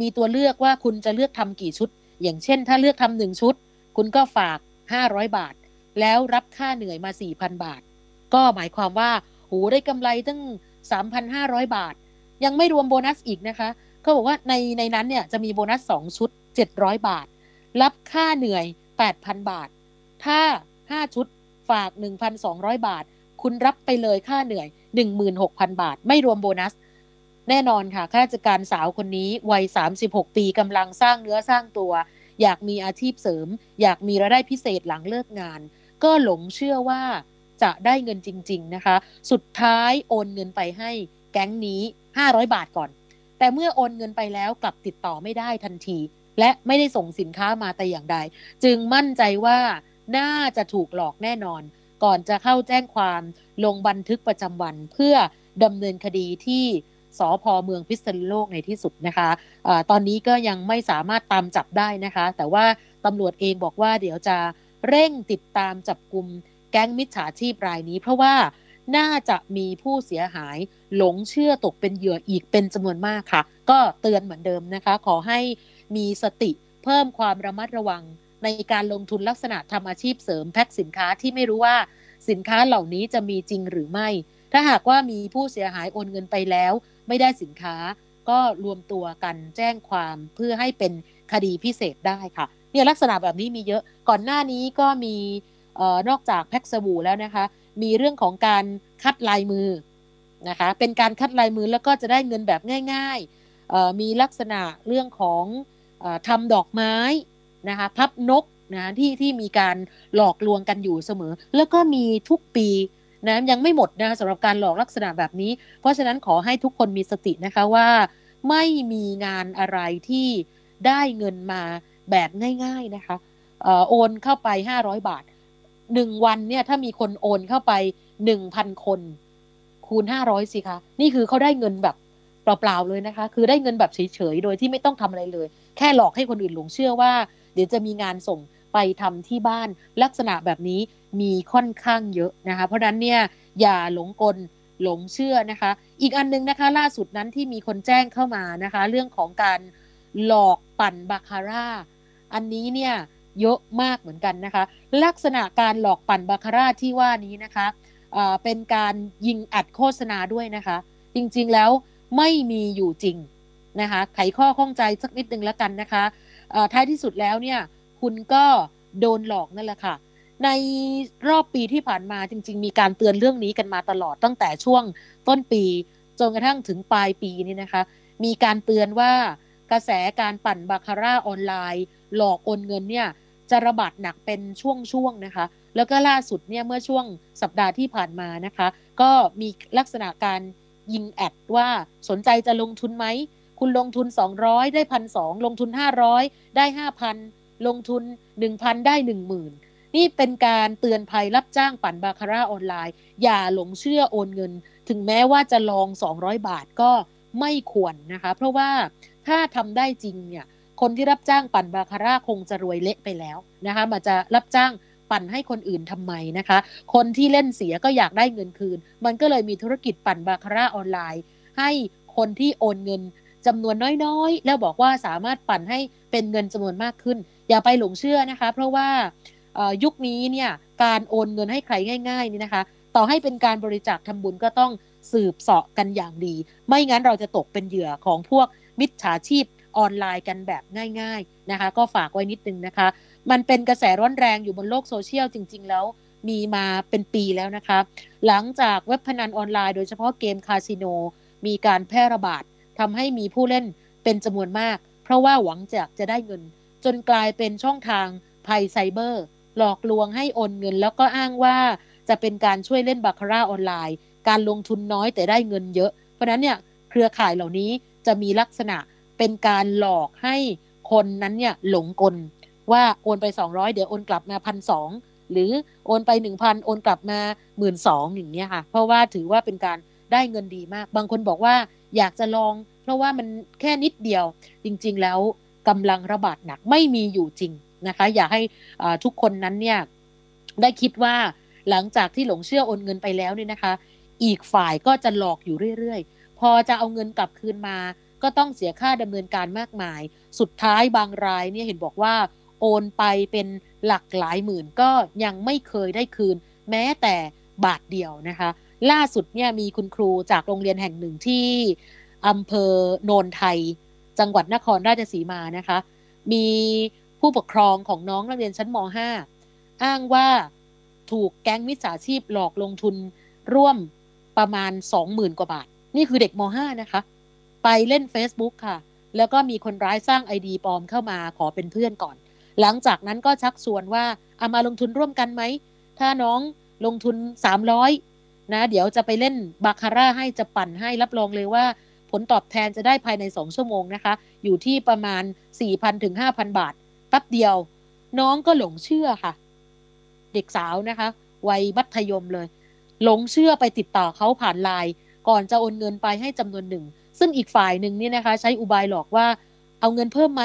มีตัวเลือกว่าคุณจะเลือกทำกี่ชุด อย่างเช่น ถ้าเลือกทำหนึ่งชุด คุณก็ฝาก ห้าร้อยบาท แล้วรับค่าเหนื่อยมาสี่พันบาท ก็หมายความว่าโหได้กำไรตั้งสามพันห้าร้อยบาท ยังไม่รวมโบนัสอีกนะคะเขาบอกว่าในในนั้นเนี่ยจะมีโบนัสสองชุดเจ็ดร้อยบาท รับค่าเหนื่อยแปดพันบาท ถ้าห้าชุดฝากหนึ่งพันสองร้อยบาท คุณรับไปเลยค่าเหนื่อยหนึ่งหมื่นหกพันบาท ไม่รวมโบนัส แน่นอนค่ะข้าราชการสาวคนนี้วัย 36 ปีกำลังสร้างเนื้อสร้างตัว อยากมีอาชีพเสริม อยากมีรายได้พิเศษหลังเลิกงาน ก็หลงเชื่อว่าจะได้เงินจริง ๆนะคะ สุดท้ายโอนเงินไปให้แก๊งนี้ 500 บาทก่อน แต่เมื่อโอนเงินไปแล้วกลับติดต่อไม่ได้ทันที และไม่ได้ส่งสินค้ามาแต่อย่างใด จึงมั่นใจว่าน่าจะถูกหลอกแน่นอน ก่อนจะเข้าแจ้งความลงบันทึกประจำวันเพื่อดำเนินคดีที่ สพเมืองพิษณุโลกในที่สุดนะคะอะตอนนี้ก็ยังไม่สามารถตามจับได้นะคะ แต่ว่าตำรวจเองบอกว่าเดี๋ยวจะเร่งติดตามจับกลุ่มแก๊งมิจฉาชีพรายนี้ เพราะว่าน่าจะมีผู้เสียหายหลงเชื่อตกเป็นเหยื่ออีกเป็นจำนวนมากค่ะ ก็เตือนเหมือนเดิมนะคะ ขอให้มีสติเพิ่มความระมัดระวังในการลงทุนลักษณะทำอาชีพเสริมแพ็คสินค้าที่ไม่รู้ว่าสินค้าเหล่านี้จะมีจริงหรือไม่ ถ้าหากว่ามีผู้เสียหายโอนเงินไปแล้ว ไม่ได้สินค้า ก็รวมตัวกันแจ้งความเพื่อให้เป็นคดีพิเศษได้ค่ะเนี่ยลักษณะแบบนี้มีเยอะก่อนหน้านี้ก็มีออนอกจากแพ็กสบู่แล้วนะคะ มีเรื่องของการคัดลายมือนะคะ เป็นการคัดลายมือแล้วก็จะได้เงินแบบง่ายๆ มีลักษณะเรื่องของอทำดอกไม้นะคะพับนกนะที่ที่มีการหลอกลวงกันอยู่เสมอ แล้วก็มีทุกปี นะยังไม่หมดนะสำหรับการหลอกลักษณะแบบนี้ เพราะฉะนั้นขอให้ทุกคนมีสตินะคะว่าไม่มีงานอะไรที่ได้เงินมาแบบง่าย ๆนะคะโอนเข้าไป 500 บาทหนึ่งวันเนี่ยถ้ามีคนโอนเข้าไป 1,000 คน คูณห้าร้อยสิคะนี่คือเขาได้เงินแบบเปล่าๆเลยนะคะ คือได้เงินแบบเฉยๆโดยที่ไม่ต้องทำอะไรเลย แค่หลอกให้คนอื่นหลงเชื่อว่า เดี๋ยวจะมีงานส่ง ไปทำที่บ้านลักษณะแบบนี้มีค่อนข้างเยอะนะคะ เพราะนั้นเนี่ยอย่าหลงกลหลงเชื่อนะคะ อีกอันนึงนะคะ ล่าสุดนั้นที่มีคนแจ้งเข้ามานะคะ เรื่องของการหลอกปั่นบาคาร่า อันนี้เนี่ยเยอะมากเหมือนกันนะคะ ลักษณะการหลอกปั่นบาคาร่าที่ว่านี้นะคะเป็นการยิงอัดโฆษณาด้วยนะคะ จริงๆแล้วไม่มีอยู่จริงนะคะ ไขข้อข้องใจสักนิดนึงแล้วกันนะคะท้ายที่สุดแล้วเนี่ย คุณก็โดนหลอกนั่นแหละค่ะ ในรอบปีที่ผ่านมาจริง ๆ มีการเตือนเรื่องนี้กันมาตลอดตั้งแต่ช่วงต้นปีจนกระทั่งถึงปลายปีนี้นะคะ มีการเตือนว่ากระแสการปั่นบาคาร่าออนไลน์ หลอกโอนเงินเนี่ยจะระบาดหนักเป็นช่วงๆนะคะ แล้วก็ล่าสุดเนี่ยเมื่อช่วงสัปดาห์ที่ผ่านมานะคะ ก็มีลักษณะการยิงแอดว่าสนใจจะลงทุนไหม คุณลงทุน 200 ได้พันสลงทุน 500 ได้ 5,000 ลงทุน 1,000 ได้ 10,000 นี่เป็นการเตือนภัยรับจ้างปั่นบาคาร่าออนไลน์ อย่าหลงเชื่อโอนเงิน ถึงแม้ว่าจะลอง 200 บาทก็ไม่ควรนะคะ เพราะว่าถ้าทำได้จริงเนี่ยคนที่รับจ้างปั่นบาคาร่าคงจะรวยเละไปแล้วนะคะมันจะรับจ้างปั่นให้คนอื่นทำไมนะคะ คนที่เล่นเสียก็อยากได้เงินคืน มันก็เลยมีธุรกิจปั่นบาคาร่าออนไลน์ ให้คนที่โอนเงินจำนวนน้อยๆ แล้วบอกว่าสามารถปั่นให้เป็นเงินจำนวนมากขึ้น อย่าไปหลงเชื่อนะคะ เพราะว่ายุคนี้เนี่ยการโอนเงินให้ใครง่ายๆนี่นะคะ ต่อให้เป็นการบริจาคทำบุญก็ต้องสืบเสาะกันอย่างดี ไม่งั้นเราจะตกเป็นเหยื่อของพวกมิจฉาชีพออนไลน์กันแบบง่ายๆนะคะ ก็ฝากไว้นิดนึงนะคะ มันเป็นกระแสร้อนแรงอยู่บนโลกโซเชียลจริง ๆ แล้วมีมาเป็นปีแล้วนะคะ หลังจากเว็บพนันออนไลน์โดยเฉพาะเกมคาสิโน มีการแพร่ระบาดทำให้มีผู้เล่นเป็นจำนวนมาก เพราะว่าหวังจากจะได้เงิน จนกลายเป็นช่องทางภัยไซเบอร์ หลอกลวงให้โอนเงิน แล้วก็อ้างว่าจะเป็นการช่วยเล่นบาคาร่าออนไลน์ การลงทุนน้อยแต่ได้เงินเยอะ เพราะนั้นเนี่ยเครือข่ายเหล่านี้จะมีลักษณะเป็นการหลอกให้คนนั้นเนี่ยหลงกลว่าโอนไป 200 เดี๋ยวโอนกลับมาพันสองหรือโอนไป 1,000 โอนกลับมาหมื่นสองอย่างเงี้ยค่ะ เพราะว่าถือว่าเป็นการได้เงินดีมาก บางคนบอกว่าอยากจะลอง เพราะว่ามันแค่นิดเดียวจริงๆแล้ว กำลังระบาดหนักไม่มีอยู่จริงนะคะ อยากให้ทุกคนนั้นเนี่ยได้คิดว่าหลังจากที่หลงเชื่อโอนเงินไปแล้วเนี่ยนะคะ อีกฝ่ายก็จะหลอกอยู่เรื่อยๆ พอจะเอาเงินกลับคืนมา ก็ต้องเสียค่าดำเนินการมากมาย สุดท้ายบางรายเนี่ยเห็นบอกว่า โอนไปเป็นหลักหลายหมื่นก็ยังไม่เคยได้คืน แม้แต่บาทเดียวนะคะ ล่าสุดเนี่ยมีคุณครูจากโรงเรียนแห่งหนึ่งที่อำเภอโนนไทย จังหวัดนครราชสีมานะคะ มีผู้ปกครองของน้องนักเรียนชั้นม .5 อ้างว่าถูกแก๊งมิจฉาชีพหลอกลงทุนร่วมประมาณ 20,000 กว่าบาท นี่คือเด็กม .5 นะคะ ไปเล่น Facebook ค่ะ แล้วก็มีคนร้ายสร้างไอดีปลอมเข้ามาขอเป็นเพื่อนก่อน หลังจากนั้นก็ชักชวนว่าเอามาลงทุนร่วมกันไหม ถ้าน้องลงทุน 300นะ เดี๋ยวจะไปเล่นบาคาร่าให้จะปั่นให้รับรองเลยว่า ผลตอบแทนจะได้ภายใน 2 ชั่วโมงนะคะ อยู่ที่ประมาณ 4,000ถึง5,000 บาทแป๊บเดียว น้องก็หลงเชื่อค่ะ เด็กสาวนะคะ วัยมัธยมเลย หลงเชื่อไปติดต่อเขาผ่านไลน์ก่อนจะโอนเงินไปให้จำนวนหนึ่ง ซึ่งอีกฝ่ายหนึ่งนี่นะคะ ใช้อุบายหลอกว่าเอาเงินเพิ่มไหม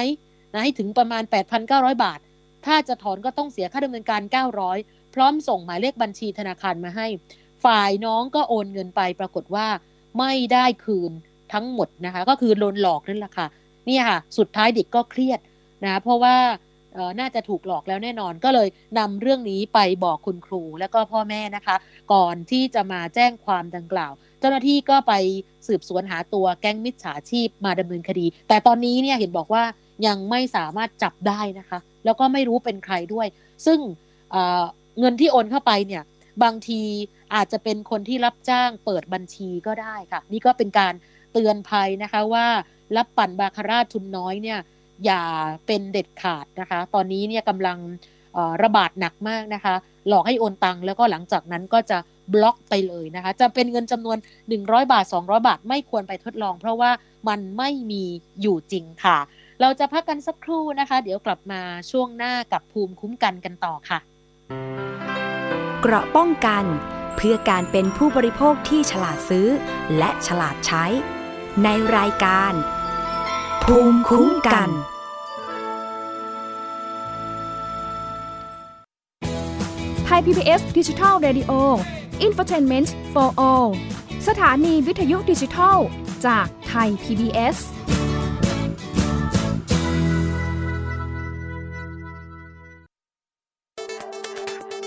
นะให้ถึงประมาณ 8,900 บาท ถ้าจะถอนก็ต้องเสียค่าดำเนินการ 900 พร้อมส่งหมายเลขบัญชีธนาคารมาให้ ฝ่ายน้องก็โอนเงินไปปรากฏว่าไม่ได้คืน ทั้งหมดนะคะ ก็คือโดนหลอกนั่นแหละค่ะนี่ค่ะ สุดท้ายเด็กก็เครียดนะเพราะว่าน่าจะถูกหลอกแล้วแน่นอน ก็เลยนำเรื่องนี้ไปบอกคุณครูและก็พ่อแม่นะคะ ก่อนที่จะมาแจ้งความดังกล่าว เจ้าหน้าที่ก็ไปสืบสวนหาตัวแก๊งมิจฉาชีพมาดำเนินคดี แต่ตอนนี้เนี่ยเห็นบอกว่ายังไม่สามารถจับได้นะคะ แล้วก็ไม่รู้เป็นใครด้วย ซึ่งเงินที่โอนเข้าไปเนี่ยบางทีอาจจะเป็นคนที่รับจ้างเปิดบัญชีก็ได้ค่ะ นี่ก็เป็นการ เตือนภัยนะคะว่ารับปั่นบาคาร่าทุนน้อยเนี่ยอย่าเป็นเด็ดขาดนะคะ ตอนนี้เนี่ยกำลังระบาดหนักมากนะคะ หลอกให้โอนตังแล้วก็หลังจากนั้นก็จะบล็อกไปเลยนะคะ จะเป็นเงินจำนวน 100 บาท 200 บาท ไม่ควรไปทดลอง เพราะว่ามันไม่มีอยู่จริงค่ะ เราจะพักกันสักครู่นะคะ เดี๋ยวกลับมาช่วงหน้ากับภูมิคุ้มกันกันต่อค่ะ เกราะป้องกัน เพื่อการเป็นผู้บริโภคที่ฉลาดซื้อ และฉลาดใช้ ในรายการ ภูมิคุ้มกัน ไทย PBS ดิจิทัล Radio Infotainment for All สถานีวิทยุดิจิทัล จากไทย PBS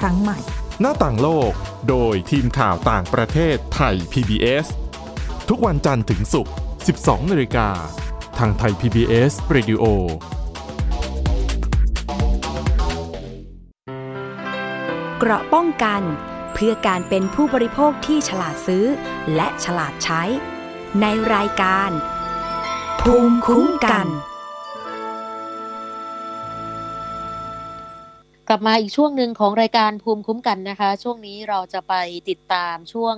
ครั้งใหม่ หน้าต่างโลก โดยทีมข่าวต่างประเทศไทย PBS ทุกวันจันทร์ถึงศุกร์ 12 นาฬิกา ทางไทย PBS Radio เกราะป้องกันเพื่อการเป็นผู้บริโภคที่ฉลาดซื้อ และฉลาดใช้ ในรายการ ภูมิคุ้มกัน กลับมาอีกช่วงหนึ่งของรายการภูมิคุ้มกันนะคะ ช่วงนี้เราจะไปติดตามช่วง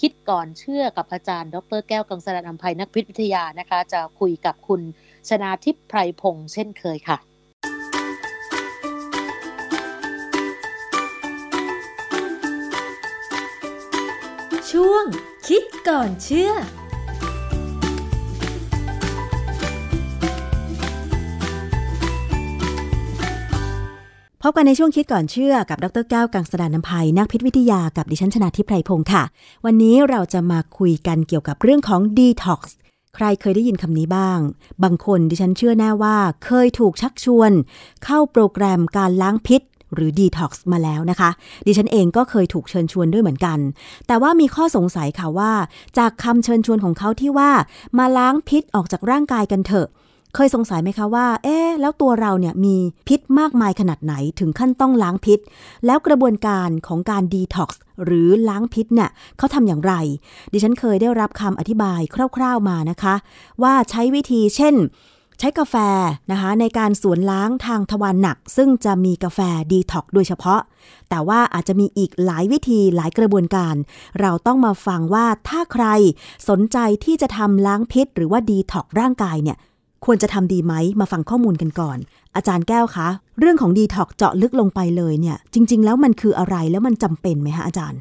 คิดก่อนเชื่อกับอาจารย์ ดรแก้วกังสดานนภัยนักพิษวิทยานะคะ จะคุยกับคุณชนาทิพย์ไพรพงษ์เช่นเคยค่ะ ช่วงคิดก่อนเชื่อ พบกันในช่วงคิดก่อนเชื่อกับดรแก้วกังสดานนภัยนักพิษวิทยากับดิฉันชนาทิพไพรพงศ์ค่ะ วันนี้เราจะมาคุยกันเกี่ยวกับเรื่องของ Detox ใครเคยได้ยินคำนี้บ้าง บางคนดิฉันเชื่อแน่ว่าเคยถูกชักชวน เข้าโปรแกรมการล้างพิษหรือ Detox มาแล้วนะคะ ดิฉันเองก็เคยถูกเชิญชวนด้วยเหมือนกัน แต่ว่ามีข้อสงสัยค่ะว่า จากคำเชิญชวนของเขาที่ว่า มาล้างพิษออกจากร่างกายกันเถอะ เคยสงสัยไหมคะว่า เอ๊แล้วตัวเราเนี่ยมีพิษมากมายขนาดไหนถึงขั้นต้องล้างพิษ แล้วกระบวนการของการดีท็อกซ์หรือล้างพิษเนี่ยเขาทำอย่างไร ดิฉันเคยได้รับคำอธิบายคร่าวๆมานะคะ ว่าใช้วิธีเช่น ใช้กาแฟนะคะในการสวนล้างทางทวารหนัก ซึ่งจะมีกาแฟดีท็อกโดยเฉพาะ แต่ว่าอาจจะมีอีกหลายวิธีหลายกระบวนการ เราต้องมาฟังว่าถ้าใครสนใจที่จะทำล้างพิษ หรือว่าดีท็อกร่างกายเนี่ย ควรจะทำดีไหมมาฟังข้อมูลกันก่อน อาจารย์แก้วคะ เรื่องของดีท็อกเจาะลึกลงไปเลยเนี่ย จริง ๆ แล้วมันคืออะไรแล้วมันจำเป็นไหมคะอาจารย์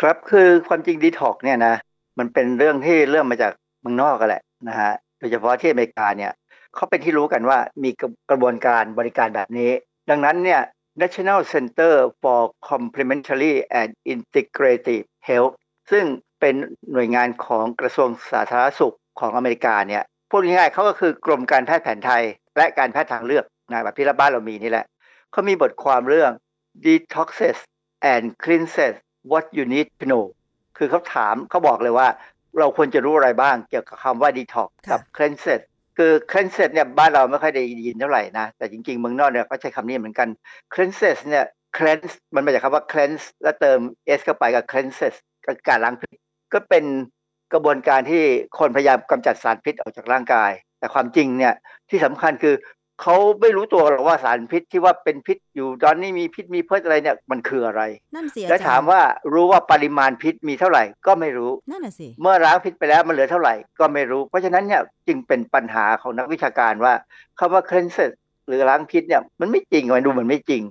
ครับคือความจริงดีท็อกเนี่ยนะมันเป็นเรื่องที่เริ่มมาจากเมืองนอกกันแหละนะฮะโดยเฉพาะที่อเมริกาเนี่ยเขาเป็นที่รู้กันว่ามีกระบวนการบริการแบบนี้ ดังนั้นเนี่ย National Center for Complementary and Integrative Health ซึ่งเป็นหน่วยงานของกระทรวงสาธารณสุขของอเมริกาเนี่ย พูดง่ายๆเขาก็คือกรมการแพทย์แผนไทย และการแพทย์ทางเลือกนะแบบที่บ้านเรามีนี่แหละเขามีบทความเรื่อง detoxes and cleanses what you need to know คือเขาถามเขาบอกเลยว่า เราควรจะรู้อะไรบ้างเกี่ยวกับคำว่า detox กับ cleanses คือ cleanses เนี่ยบ้านเราไม่ค่อยได้ยินเท่าไหร่นะ แต่จริงๆเมืองนอกเนี่ยก็ใช้คำนี้เหมือนกัน cleanses เนี่ย cleanse มันมาจากคำว่า cleanse แล้วเติม s เข้าไปกับ cleanses ก็การล้างพิษก็เป็น กระบวนการที่คนพยายามกำจัดสารพิษออกจากร่างกาย แต่ความจริงเนี่ยที่สำคัญคือเขาไม่รู้ตัวหรอกว่าสารพิษที่ว่าเป็นพิษอยู่ตอนนี้มีพิษมีเพิษอะไรเนี่ยมันคืออะไรนั่นสิและถามว่ารู้ว่าปริมาณพิษมีเท่าไหร่ก็ไม่รู้นั่นน่ะสิเมื่อล้างพิษไปแล้วมันเหลือเท่าไหร่ก็ไม่รู้ เพราะฉะนั้นเนี่ยจึงเป็นปัญหาของนักวิชาการว่าคำว่า cleanse หรือล้างพิษเนี่ยมันไม่จริงมันดูเหมือนไม่จริง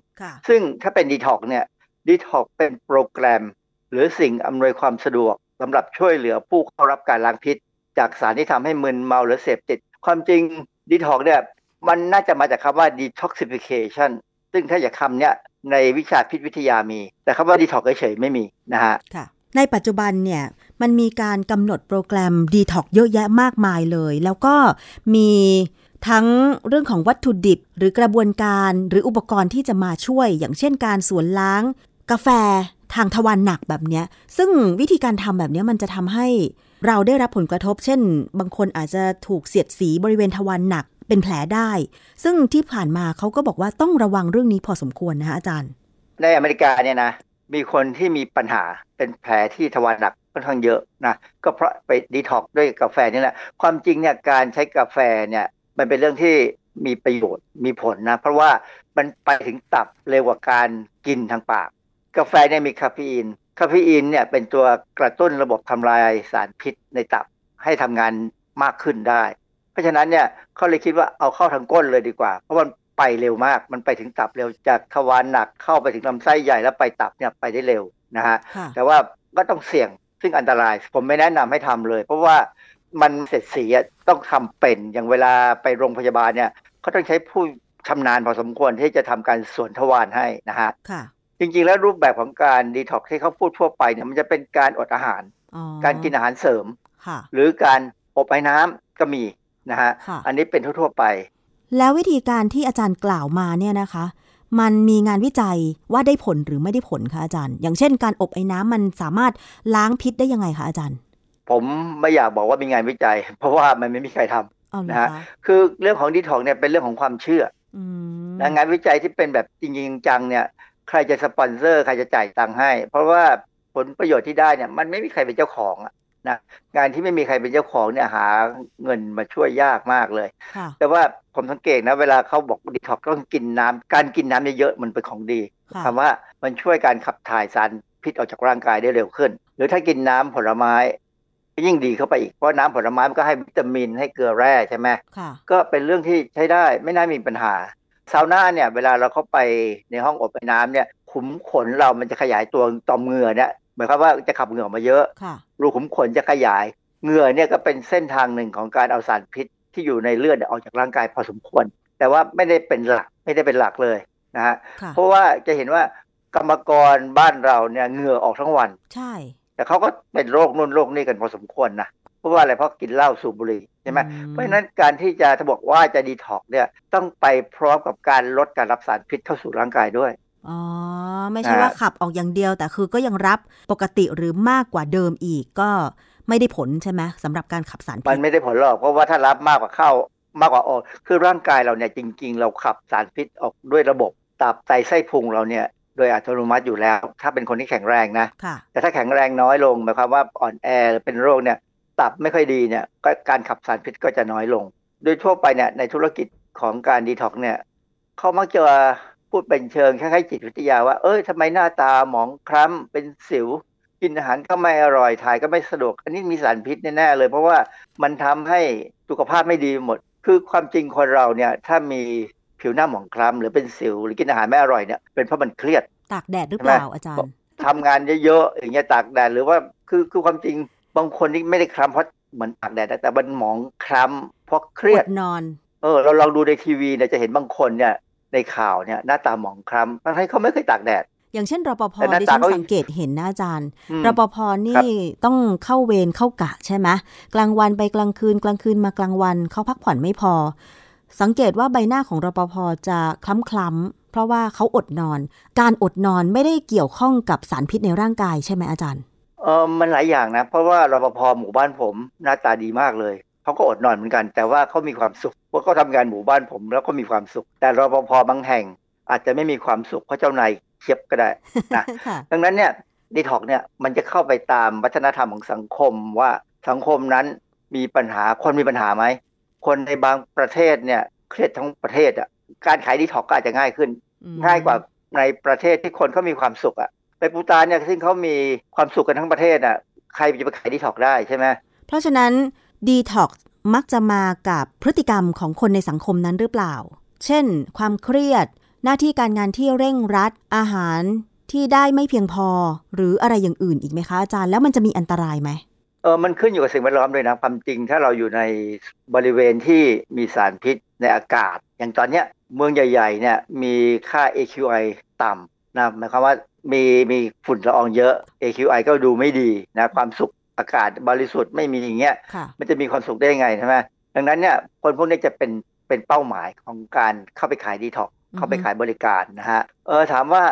ซึ่งถ้าเป็นดีท็อกซ์เนี่ยดีท็อกซ์เป็นโปรแกรม หรือสิ่งอำนวยความสะดวก สำหรับช่วยเหลือผู้เข้ารับการล้างพิษ จากสารที่ทำให้มึนเมาหรือเสพติด ความจริงดีท็อกซ์เนี่ยมันน่าจะมาจากคำว่า detoxification ซึ่งถ้าอย่ากคำเนี้ยในวิชาพิษวิทยามี แต่คำว่า detox เฉยๆไม่มีนะฮะค่ะในปัจจุบันเนี่ยมันมีการกำหนดโปรแกรมดีท็อกเยอะแยะมากมายเลย แล้วก็มีทั้งเรื่องของวัตถุดิบ หรือกระบวนการหรืออุปกรณ์ที่จะมาช่วย อย่างเช่นการสวนล้าง กาแฟทางทวารหนักแบบเนี้ย ซึ่งวิธีการทำแบบนี้มันจะทำให้เราได้รับผลกระทบ เช่น บางคนอาจจะถูกเสียดสีบริเวณทวารหนักเป็นแผลได้ ซึ่งที่ผ่านมาเขาก็บอกว่าต้องระวังเรื่องนี้พอสมควรนะคะอาจารย์ ในอเมริกาเนี่ยนะมีคนที่มีปัญหาเป็นแผลที่ทวารหนักค่อนข้างเยอะนะก็เพราะไปดีท็อกซ์ด้วยกาแฟนี่แหละ ความจริงเนี่ยการใช้กาแฟเนี่ยมันเป็นเรื่องที่มีประโยชน์มีผลนะ เพราะว่ามันไปถึงตับเร็วกว่าการกินทางปาก กาแฟเนี่ยมีคาเฟอีน คาเฟอีนเนี่ยเป็นตัวกระตุ้นระบบทำลายสารพิษในตับให้ทำงานมากขึ้นได้ เพราะฉะนั้นเนี่ยเขาเลยคิดว่าเอาเข้าทางก้นเลยดีกว่า เพราะมันไปเร็วมาก มันไปถึงตับเร็วจากทวารหนักเข้าไปถึงลำไส้ใหญ่แล้วไปตับเนี่ยไปได้เร็วนะฮะ แต่ว่าก็ต้องเสี่ยงซึ่งอันตราย ผมไม่แนะนำให้ทำเลย เพราะว่ามันเสร็จสีต้องทำเป็นอย่างเวลาไปโรงพยาบาลเนี่ยเขาต้องใช้ผู้ชำนาญพอสมควรที่จะทำการสวนทวารให้นะฮะค่ะ จริงๆ แล้วรูปแบบของการดีท็อกที่เขาพูดทั่วไปเนี่ยมันจะเป็นการอดอาหาร การกินอาหารเสริมค่ะหรือการอบไอ้น้ำก็มีนะฮะค่ะอันนี้เป็นทั่วๆไป แล้ววิธีการที่อาจารย์กล่าวมาเนี่ยนะคะ มันมีงานวิจัยว่าได้ผลหรือไม่ได้ผลคะอาจารย์ อย่างเช่น การอบไอ้น้ำมันสามารถล้างพิษได้ยังไงคะอาจารย์ ผมไม่อยากบอกว่ามีงานวิจัย เพราะว่ามันไม่มีใครทเอาเหรำอนะฮะคะคือเรื่องของดีท็อกเนี่ยเป็นเรื่องของความเชื่ออืมและงานวิจัยที่เป็นแบบจริงๆจังเนี่ย ใครจะสปอนเซอร์ใครจะจ่ายตังค์ให้ เพราะว่าผลประโยชน์ที่ได้เนี่ยมันไม่มีใครเป็นเจ้าของอะนะงานที่ไม่มีใครเป็นเจ้าของเนี่ยหาเงินมาช่วยยากมากเลยค่ะแต่ว่าผมสังเกตนะ เวลาเขาบอกดีท็อกต้องกินน้ำการกินน้ำเยอะๆมันเป็นของดีค่ะคำว่ามันช่วยการขับถ่ายสารพิษออกจากร่างกายได้เร็วขึ้น หรือถ้ากินน้ำผลไม้ก็ยิ่งดีเข้าไปอีก เพราะน้ำผลไม้มันก็ให้วิตามินให้เกลือแร่ใช่ไหมค่ะก็เป็นเรื่องที่ใช้ได้ไม่น่ามีปัญหา ซาวน่าเนี่ยเวลาเราเข้าไปในห้องอบไอ้น้ำเนี่ยขุมขนเรามันจะขยายตัวต่อมเหงื่อเนี่ยหมายความว่าจะขับเหงื่อออกมาเยอะค่ะรูขุมขนจะขยายเหงื่อเนี่ยก็เป็นเส้นทางหนึ่งของการเอาสารพิษที่อยู่ในเลือดเนี่ยออกจากร่างกายพอสมควร แต่ว่าไม่ได้เป็นหลักไม่ได้เป็นหลักเลยนะฮะค่ะเพราะว่าจะเห็นว่ากรรมกรบ้านเราเนี่ยเหงื่อออกทั้งวัน ใช่ แต่เขาก็เป็นโรคนู่นโรคนี่กันพอสมควรนะ เพราะว่าอะไรเพราะกินเหล้าสูบบุหรี่ใช่ไหมเพราะฉะนั้นการที่จะถ้าบอกว่าจะดีท็อกเนี่ยต้องไปพร้อมกับการลดการรับสารพิษเข้าสู่ร่างกายด้วยอ๋อ ไม่ใช่นะว่าขับออกอย่างเดียว แต่คือก็ยังรับปกติหรือมากกว่าเดิมอีกก็ไม่ได้ผลใช่ไหมสำหรับการขับสารพิมัษนไม่ได้ผลหรอกเพราะว่าถ้ารับมากกว่าเข้ามากกว่าออก คือร่างกายเราเนี่ยจริง ๆ เราขับสารพิษออกด้วยระบบตับไตไส้พุงเราเนี่ยโดยอัตโนมัติอยู่แล้ว ถ้าเป็นคนที่แข็งแรงนะค่ะแต่ถ้าแข็งแรงน้อยลงหมายความว่าอ่อนแอหรือเป็นโรคเนี่ย ตับไม่ค่อยดีเนี่ยก็การขับสารพิษก็จะน้อยลง โดยทั่วไปเนี่ยในธุรกิจของการดีท็อกเนี่ยเขามักจะพูดเป็นเชิงคล้ายๆจิตวิทยาว่า เอ้ยทำไมหน้าตาหมองคล้ำเป็นสิว กินอาหารก็ไม่อร่อยถ่ายก็ไม่สะดวก อันนี้มีสารพิษแน่ๆเลย เพราะว่ามันทำให้สุขภาพไม่ดีหมด คือความจริงคนเราเนี่ยถ้ามีผิวหน้าหมองคล้ำหรือเป็นสิว หรือกินอาหารไม่อร่อยเนี่ยเป็นเพราะมันเครียด ตากแดดหรือเปล่าใช่ไหมอาจารย์ทำงานเยอะๆอย่างเงี้ยตากแดดหรือว่าคือคือความจริง บางคนที่ไม่ได้คล้ำเพราะเหมือนตากแดดนะแต่มันหมองคล้ำเพราะเครียดอดนอน เออ เราลองดูในทีวีเนี่ยจะเห็นบางคนเนี่ย ในข่าวเนี่ย หน้าตาหมองคล้ำทั้งที่เขาไม่เคยตากแดดอย่างเช่นรปภแต่หน้าดิตาฉันเขาสังเกตเห็นนะอาจารย์อืมรปภครันี่บต้องเข้าเวรเข้ากะใช่ไหมกลางวันไปกลางคืนกลางคืนมากลางวันเขาพักผ่อนไม่พอ สังเกตว่าใบหน้าของรปภจะคล้ำๆเพราะว่าเขาอดนอน การอดนอนไม่ได้เกี่ยวข้องกับสารพิษในร่างกายใช่ไหมอาจารย์ เออมันหลายอย่างนะ เพราะว่ารปภหมู่บ้านผมหน้าตาดีมากเลยเขาก็อดนอนเหมือนกัน แต่ว่าเขามีความสุขเพราะเขาทำงานหมู่บ้านผมแล้วก็มีความสุข แต่รปภบางแห่ง อาจจะไม่มีความสุขเพราะเจ้านายเชียบก็ได้นะค่ะดังนั้นเนี่ยดีท็อกเนี่ยมันจะเข้าไปตามวัฒนธรรมของสังคมว่าสังคมนั้นมีปัญหาคนมีปัญหาไหมคนในบางประเทศเนี่ยเครียดทั้งประเทศอะการขายดีท็อกก็อาจจะง่ายขึ้น ง่ายกว่าในประเทศที่คนเขามีความสุขอะ ไปปูตานเนี่ยซึ่งเขามีความสุขกันทั้งประเทศอะใครจะไปขายดีท็อกได้ใช่ไหมเพราะฉะนั้นดีท็อกมักจะมากับพฤติกรรมของคนในสังคมนั้นหรือเปล่า เช่น ความเครียด หน้าที่การงานที่เร่งรัดอาหารที่ได้ไม่เพียงพอ หรืออะไรอย่างอื่นอีกไหมคะอาจารย์แล้วมันจะมีอันตรายไหมเออมันขึ้นอยู่กับสิ่งแวดล้อมด้วยนะความจริง ถ้าเราอยู่ในบริเวณที่มีสารพิษในอากาศ อย่างตอนเนี้ยเมืองใหญ่ๆเนี่ยมีค่า AQI ต่ำนะหมายความว่า มีมีฝุ่นละอองเยอะ AQI ก็ดูไม่ดีนะความสุขอากาศบริสุทธิ์ไม่มีอย่างเงี้ยค่ะมันจะมีความสุขได้ยังไงใช่ไหมดังนั้นเนี่ยคนพวกนี้จะเป็นเป็นเป้าหมายของการเข้าไปขายดีท็อกอือฮึเข้าไปขายบริการนะฮะเออถามว่า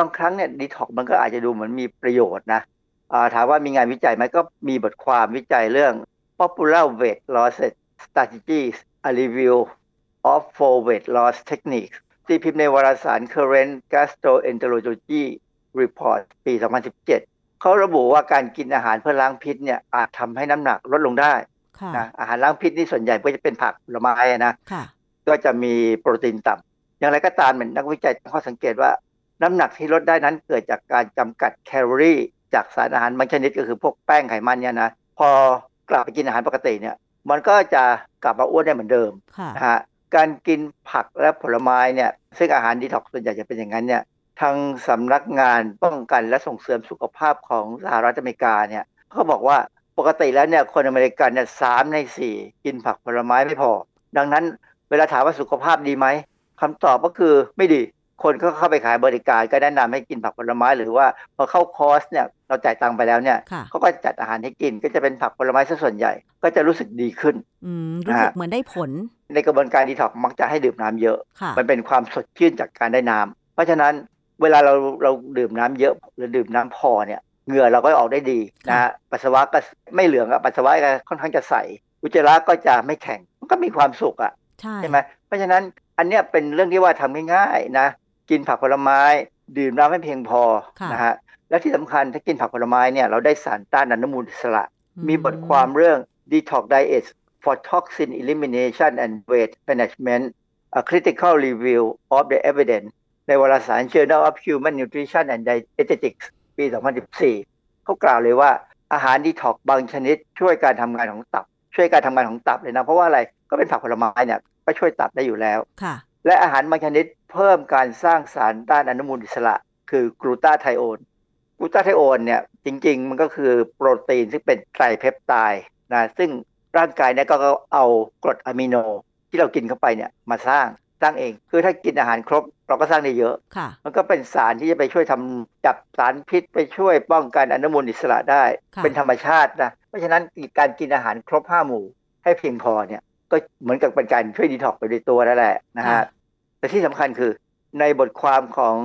บางครั้งเนี่ยดีท็อกมันก็อาจจะดูเหมือนมีประโยชน์นะอ่าถามว่ามีงานวิจัยไหมก็มีบทความวิจัยเรื่อง popular weight loss strategies a review of four weight loss techniques ที่พิมพ์ในวารสาร Current Gastroenterology Report ปี 2017 เขาระบุว่าการกินอาหารเพื่อล้างพิษเนี่ยอาจทำให้น้ำหนักลดลงได้นะอาหารล้างพิษนี่ส่วนใหญ่ก็จะเป็นผักผลไม้นะก็จะมีโปรตีนต่ำอย่างไรก็ตามเหมือนนักวิจัยตั้งข้อสังเกตว่าน้ำหนักที่ลดได้นั้นเกิดจากการจำกัดแคลอรี่ จากสารอาหารบางชนิดก็คือพวกแป้งไขมันเนี่ยนะพอกลับไปกินอาหารปกติเนี่ย มันก็จะกลับมาอ้วนได้เหมือนเดิมนะฮะการกินผักและผลไม้เนี่ยซึ่งอาหารดีท็อกซ์ส่วนใหญ่จะเป็นอย่างนั้นเนี่ย ทางสำนักงานป้องกันและส่งเสริมสุขภาพของสหรัฐอเมริกาเนี่ยเขาบอกว่าปกติแล้วเนี่ยคนอเมริกันเนี่ยสามในสี่กินผักผลไม้ไม่พอ ดังนั้นเวลาถามว่าสุขภาพดีไหมคำตอบก็คือไม่ดี คนก็เข้าไปขายบริการก็แนะนำให้กินผักผลไม้ หรือว่าพอเข้าคอร์สเนี่ยเราจ่ายตังค์ไปแล้วเนี่ยเขาก็จัดอาหารให้กินก็จะเป็นผักผลไม้ซะส่วนใหญ่ ก็จะรู้สึกดีขึ้นรู้สึกเหมือนได้ผล ในกระบวนการดีท็อกมักจะให้ดื่มน้ำเยอะ มันเป็นความสดชื่นจากการได้น้ำเพราะฉะนั้น เวลาเราเราดื่มน้ำเยอะหรือดื่มน้ำพอเนี่ยเหงื่อเราก็ออกได้ดีนะฮะปัสสาวะก็ไม่เหลืองอะปัสสาวะก็ค่อนข้างจะใสอุจจาระก็จะไม่แข็งมันก็มีความสุขอะใช่ไหมเพราะฉะนั้นอันเนี้ยเป็นเรื่องที่ว่าทำง่ายๆนะกินผักผลไม้ ดื่มน้ำให้เพียงพอนะฮะและที่สำคัญถ้ากินผักผลไม้เนี่ยเราได้สารต้านอนุมูลอิสระ มีบทความเรื่อง detox diet for toxin elimination and weight management a critical review of the evidence ในวารสาร Journal of Human Nutrition and Dietetics ปี 2014 เขากล่าวเลยว่าอาหารดีท็อกบางชนิด ช่วยการทำงานของตับ ช่วยการทำงานของตับเลยนะ เพราะว่าอะไรก็เป็นผักผลไม้เนี่ยก็ช่วยตับได้อยู่แล้วและอาหารบางชนิดเพิ่มการสร้างสารต้านอนุมูลอิสระ คือกลูตาไทโอนกลูตาไทโอนเนี่ยจริง ๆ มันก็คือโปรตีนซึ่งเป็นไตรเพปไทด์นะซึ่งร่างกายเนี่ยก็เอากรดอะมิโนที่เรากินเข้าไปเนี่ยมาสร้าง สร้างเอง คือถ้ากินอาหารครบเราก็สร้างได้เยอะมันก็เป็นสารที่จะไปช่วยทำจับสารพิษไปช่วยป้องกันอนุมูลอิสระได้ เป็นธรรมชาตินะ เพราะฉะนั้นการกินอาหารครบห้าหมู่ให้เพียงพอเนี่ยก็เหมือนกับเป็นการช่วยดีท็อกไปในตัวนั่นแหละนะฮะ แต่ที่สำคัญคือในบทความของ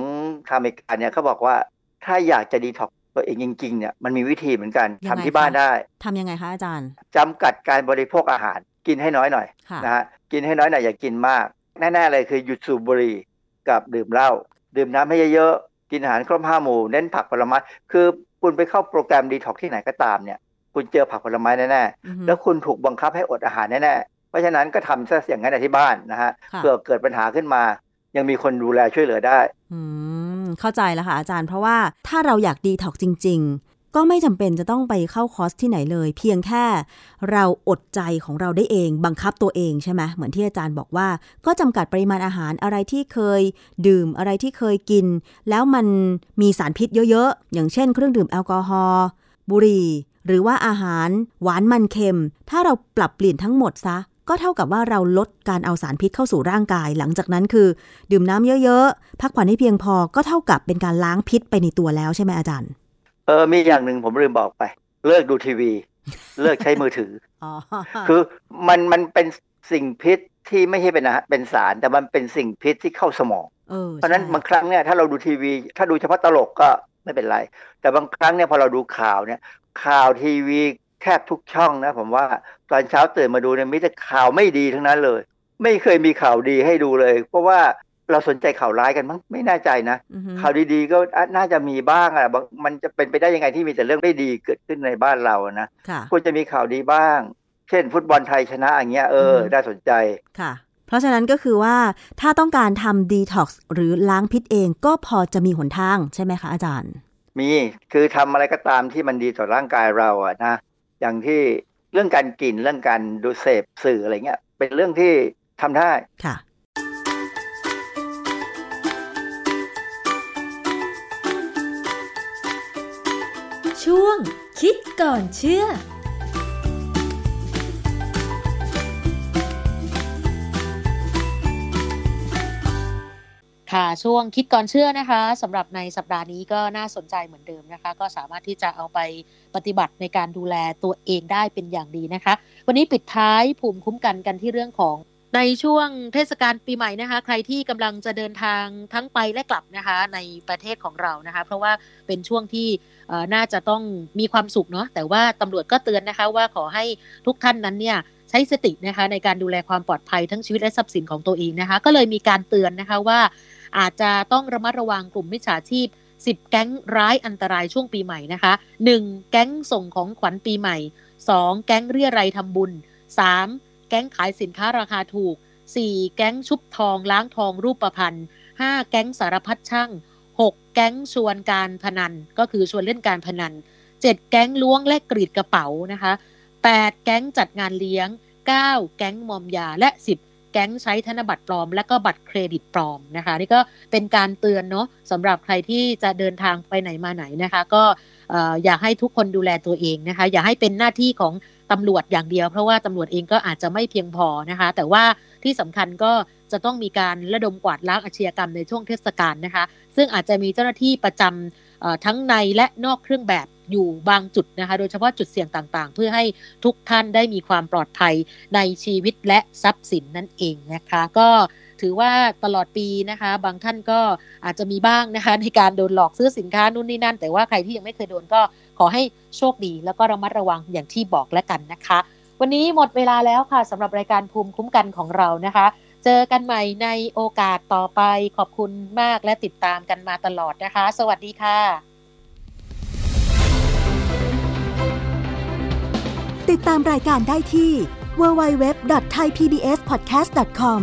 ทางอเมริกาเนี่ยเขาบอกว่าถ้าอยากจะดีท็อกตัวเองจริงๆเนี่ยมันมีวิธีเหมือนกันทำที่บ้านได้ ทํำยังไงคะอาจารย์จำกัดการบริโภคอาหารกินให้น้อยหน่อยนะฮะกินให้น้อยหน่อยอย่ากินมาก แน่ๆเลยคือหยุดสูบบุหรี่กับดื่มเหล้าดื่มน้ำให้เยอะๆกินอาหารครบห้าหมู่เน้นผักผลไม้คือคุณไปเข้าโปรแกรมดีท็อกที่ไหนก็ตามเนี่ยคุณเจอผักผลไม้แน่ๆแล้วคุณถูกบังคับให้อดอาหารแน่ๆเพราะฉะนั้นก็ทำซะอย่างนั้นที่บ้านนะฮะเผื่อเกิดปัญหาขึ้นมา ยังมีคนดูแลช่วยเหลือได้ อืมเข้าใจแล้วค่ะอาจารย์ เพราะว่าถ้าเราอยากดีท็อกจริง ก็ไม่จำเป็นจะต้องไปเข้าคอร์สที่ไหนเลย เพียงแค่เราอดใจของเราได้เองบังคับตัวเองใช่ไหมเหมือนที่อาจารย์บอกว่า ก็จำกัดปริมาณอาหารอะไรที่เคยดื่มอะไรที่เคยกิน แล้วมันมีสารพิษเยอะๆ อย่างเช่นเครื่องดื่มแอลกอฮอล์บุหรี่ หรือว่าอาหารหวานมันเค็ม ถ้าเราปรับเปลี่ยนทั้งหมดซะก็เท่ากับว่าเราลดการเอาสารพิษเข้าสู่ร่างกาย หลังจากนั้นคือ ดื่มน้ำเยอะๆ พักผ่อนให้เพียงพอก็เท่ากับเป็นการล้างพิษไปในตัวแล้วใช่ไหมอาจารย์ เออมีอย่างหนึ่งผมลืมบอกไป เลิกดูทีวี เลิกใช้มือถืออคือมันมันเป็นสิ่งพิษที่ไม่ใช่เป็นนะเป็นสาร แต่มันเป็นสิ่งพิษที่เข้าสมองเพราะนั้นบางครั้งเนี่ยถ้าเราดูทีวี ถ้าดูเฉพาะตลกก็ไม่เป็นไร แต่บางครั้งเนี่ยพอเราดูข่าวเนี่ย ข่าวทีวีแทบทุกช่องนะ ผมว่าตอนเช้าตื่นมาดูเนี่ยมีแต่ข่าวไม่ดีทั้งนั้นเลย ไม่เคยมีข่าวดีให้ดูเลย เพราะว่า เราสนใจข่าวร้ายกันมั้งไม่แน่ใจนะ ข่าวดีๆก็น่าจะมีบ้างอะมันจะเป็นไปได้ยังไงที่มีแต่เรื่องไม่ดีเกิดขึ้นในบ้านเรานะควรจะมีข่าวดีบ้าง เช่น ฟุตบอลไทยชนะอย่างเงี้ยเออน่าสนใจค่ะ เพราะฉะนั้นก็คือว่าถ้าต้องการทำดีท็อกซ์หรือล้างพิษเองก็พอจะมีหนทางใช่ไหมคะอาจารย์ มีคือทำอะไรก็ตามที่มันดีต่อร่างกายเราอะนะอย่างที่เรื่องการกินเรื่องการดูเสพสื่ออะไรเงี้ยเป็นเรื่องที่ทำได้ค่ะ ช่วง คิดก่อนเชื่อค่ะช่วงคิดก่อนเชื่อนะคะสำหรับในสัปดาห์นี้ก็น่าสนใจเหมือนเดิมนะคะ ก็สามารถที่จะเอาไปปฏิบัติในการดูแลตัวเองได้เป็นอย่างดีนะคะ วันนี้ปิดท้ายภูมิคุ้มกันกันที่เรื่องของ ในช่วงเทศกาลปีใหม่นะคะ ใครที่กำลังจะเดินทางทั้งไปและกลับนะคะในประเทศของเรานะคะ เพราะว่าเป็นช่วงที่น่าจะต้องมีความสุขเนาะแต่ว่าตำรวจก็เตือนนะคะว่าขอให้ทุกท่านนั้นเนี่ยใช้สตินะคะในการดูแลความปลอดภัยทั้งชีวิตและทรัพย์สินของตัวเองนะคะ ก็เลยมีการเตือนนะคะว่า อาจจะต้องระมัดระวังกลุ่มมิจฉาชีพ 10 แก๊งร้ายอันตรายช่วงปีใหม่นะคะ 1. แก๊งส่งของขวัญปีใหม่ 2. แก๊งเรียรัยทำบุญ 3. แก๊งขายสินค้าราคาถูก 4. แก๊งชุบทองล้างทองรูปประพันธ์ 5. แก๊งสารพัดช่าง 6. แก๊งชวนการพนัน ก็คือชวนเล่นการพนัน 7. แก๊งล้วงและกรีดกระเป๋านะคะ 8. แก๊งจัดงานเลี้ยง 9. แก๊งมอมยาและ 10 แก๊งใช้ธนบัตรปลอม และก็บัตรเครดิตปลอมนะคะ นี่ก็เป็นการเตือนเนาะสำหรับใครที่จะเดินทางไปไหนมาไหนนะคะ ก็อยากให้ทุกคนดูแลตัวเองนะคะ อย่าให้เป็นหน้าที่ของ ตำรวจอย่างเดียว เพราะว่าตำรวจเองก็อาจจะไม่เพียงพอนะคะ แต่ว่าที่สำคัญก็จะต้องมีการระดมกวาดล้างอาชญากรรมในช่วงเทศกาลนะคะ ซึ่งอาจจะมีเจ้าหน้าที่ประจำทั้งในและนอกเครื่องแบบอยู่บางจุดนะคะ โดยเฉพาะจุดเสี่ยงต่างๆ เพื่อให้ทุกท่านได้มีความปลอดภัยในชีวิตและทรัพย์สินนั่นเองนะคะ ก็ ถือว่าตลอดปีนะคะ บางท่านก็อาจจะมีบ้างนะคะ ในการโดนหลอกซื้อสินค้านู่นนี่นั่น แต่ว่าใครที่ยังไม่เคยโดนก็ขอให้โชคดี แล้วก็ระมัดระวังอย่างที่บอกแล้วกันนะคะ วันนี้หมดเวลาแล้วค่ะสำหรับรายการภูมิคุ้มกันของเรานะคะ เจอกันใหม่ในโอกาสต่อไปขอบคุณมากและติดตามกันมาตลอดนะคะ สวัสดีค่ะ ติดตามรายการได้ที่ www.thaipbspodcast.com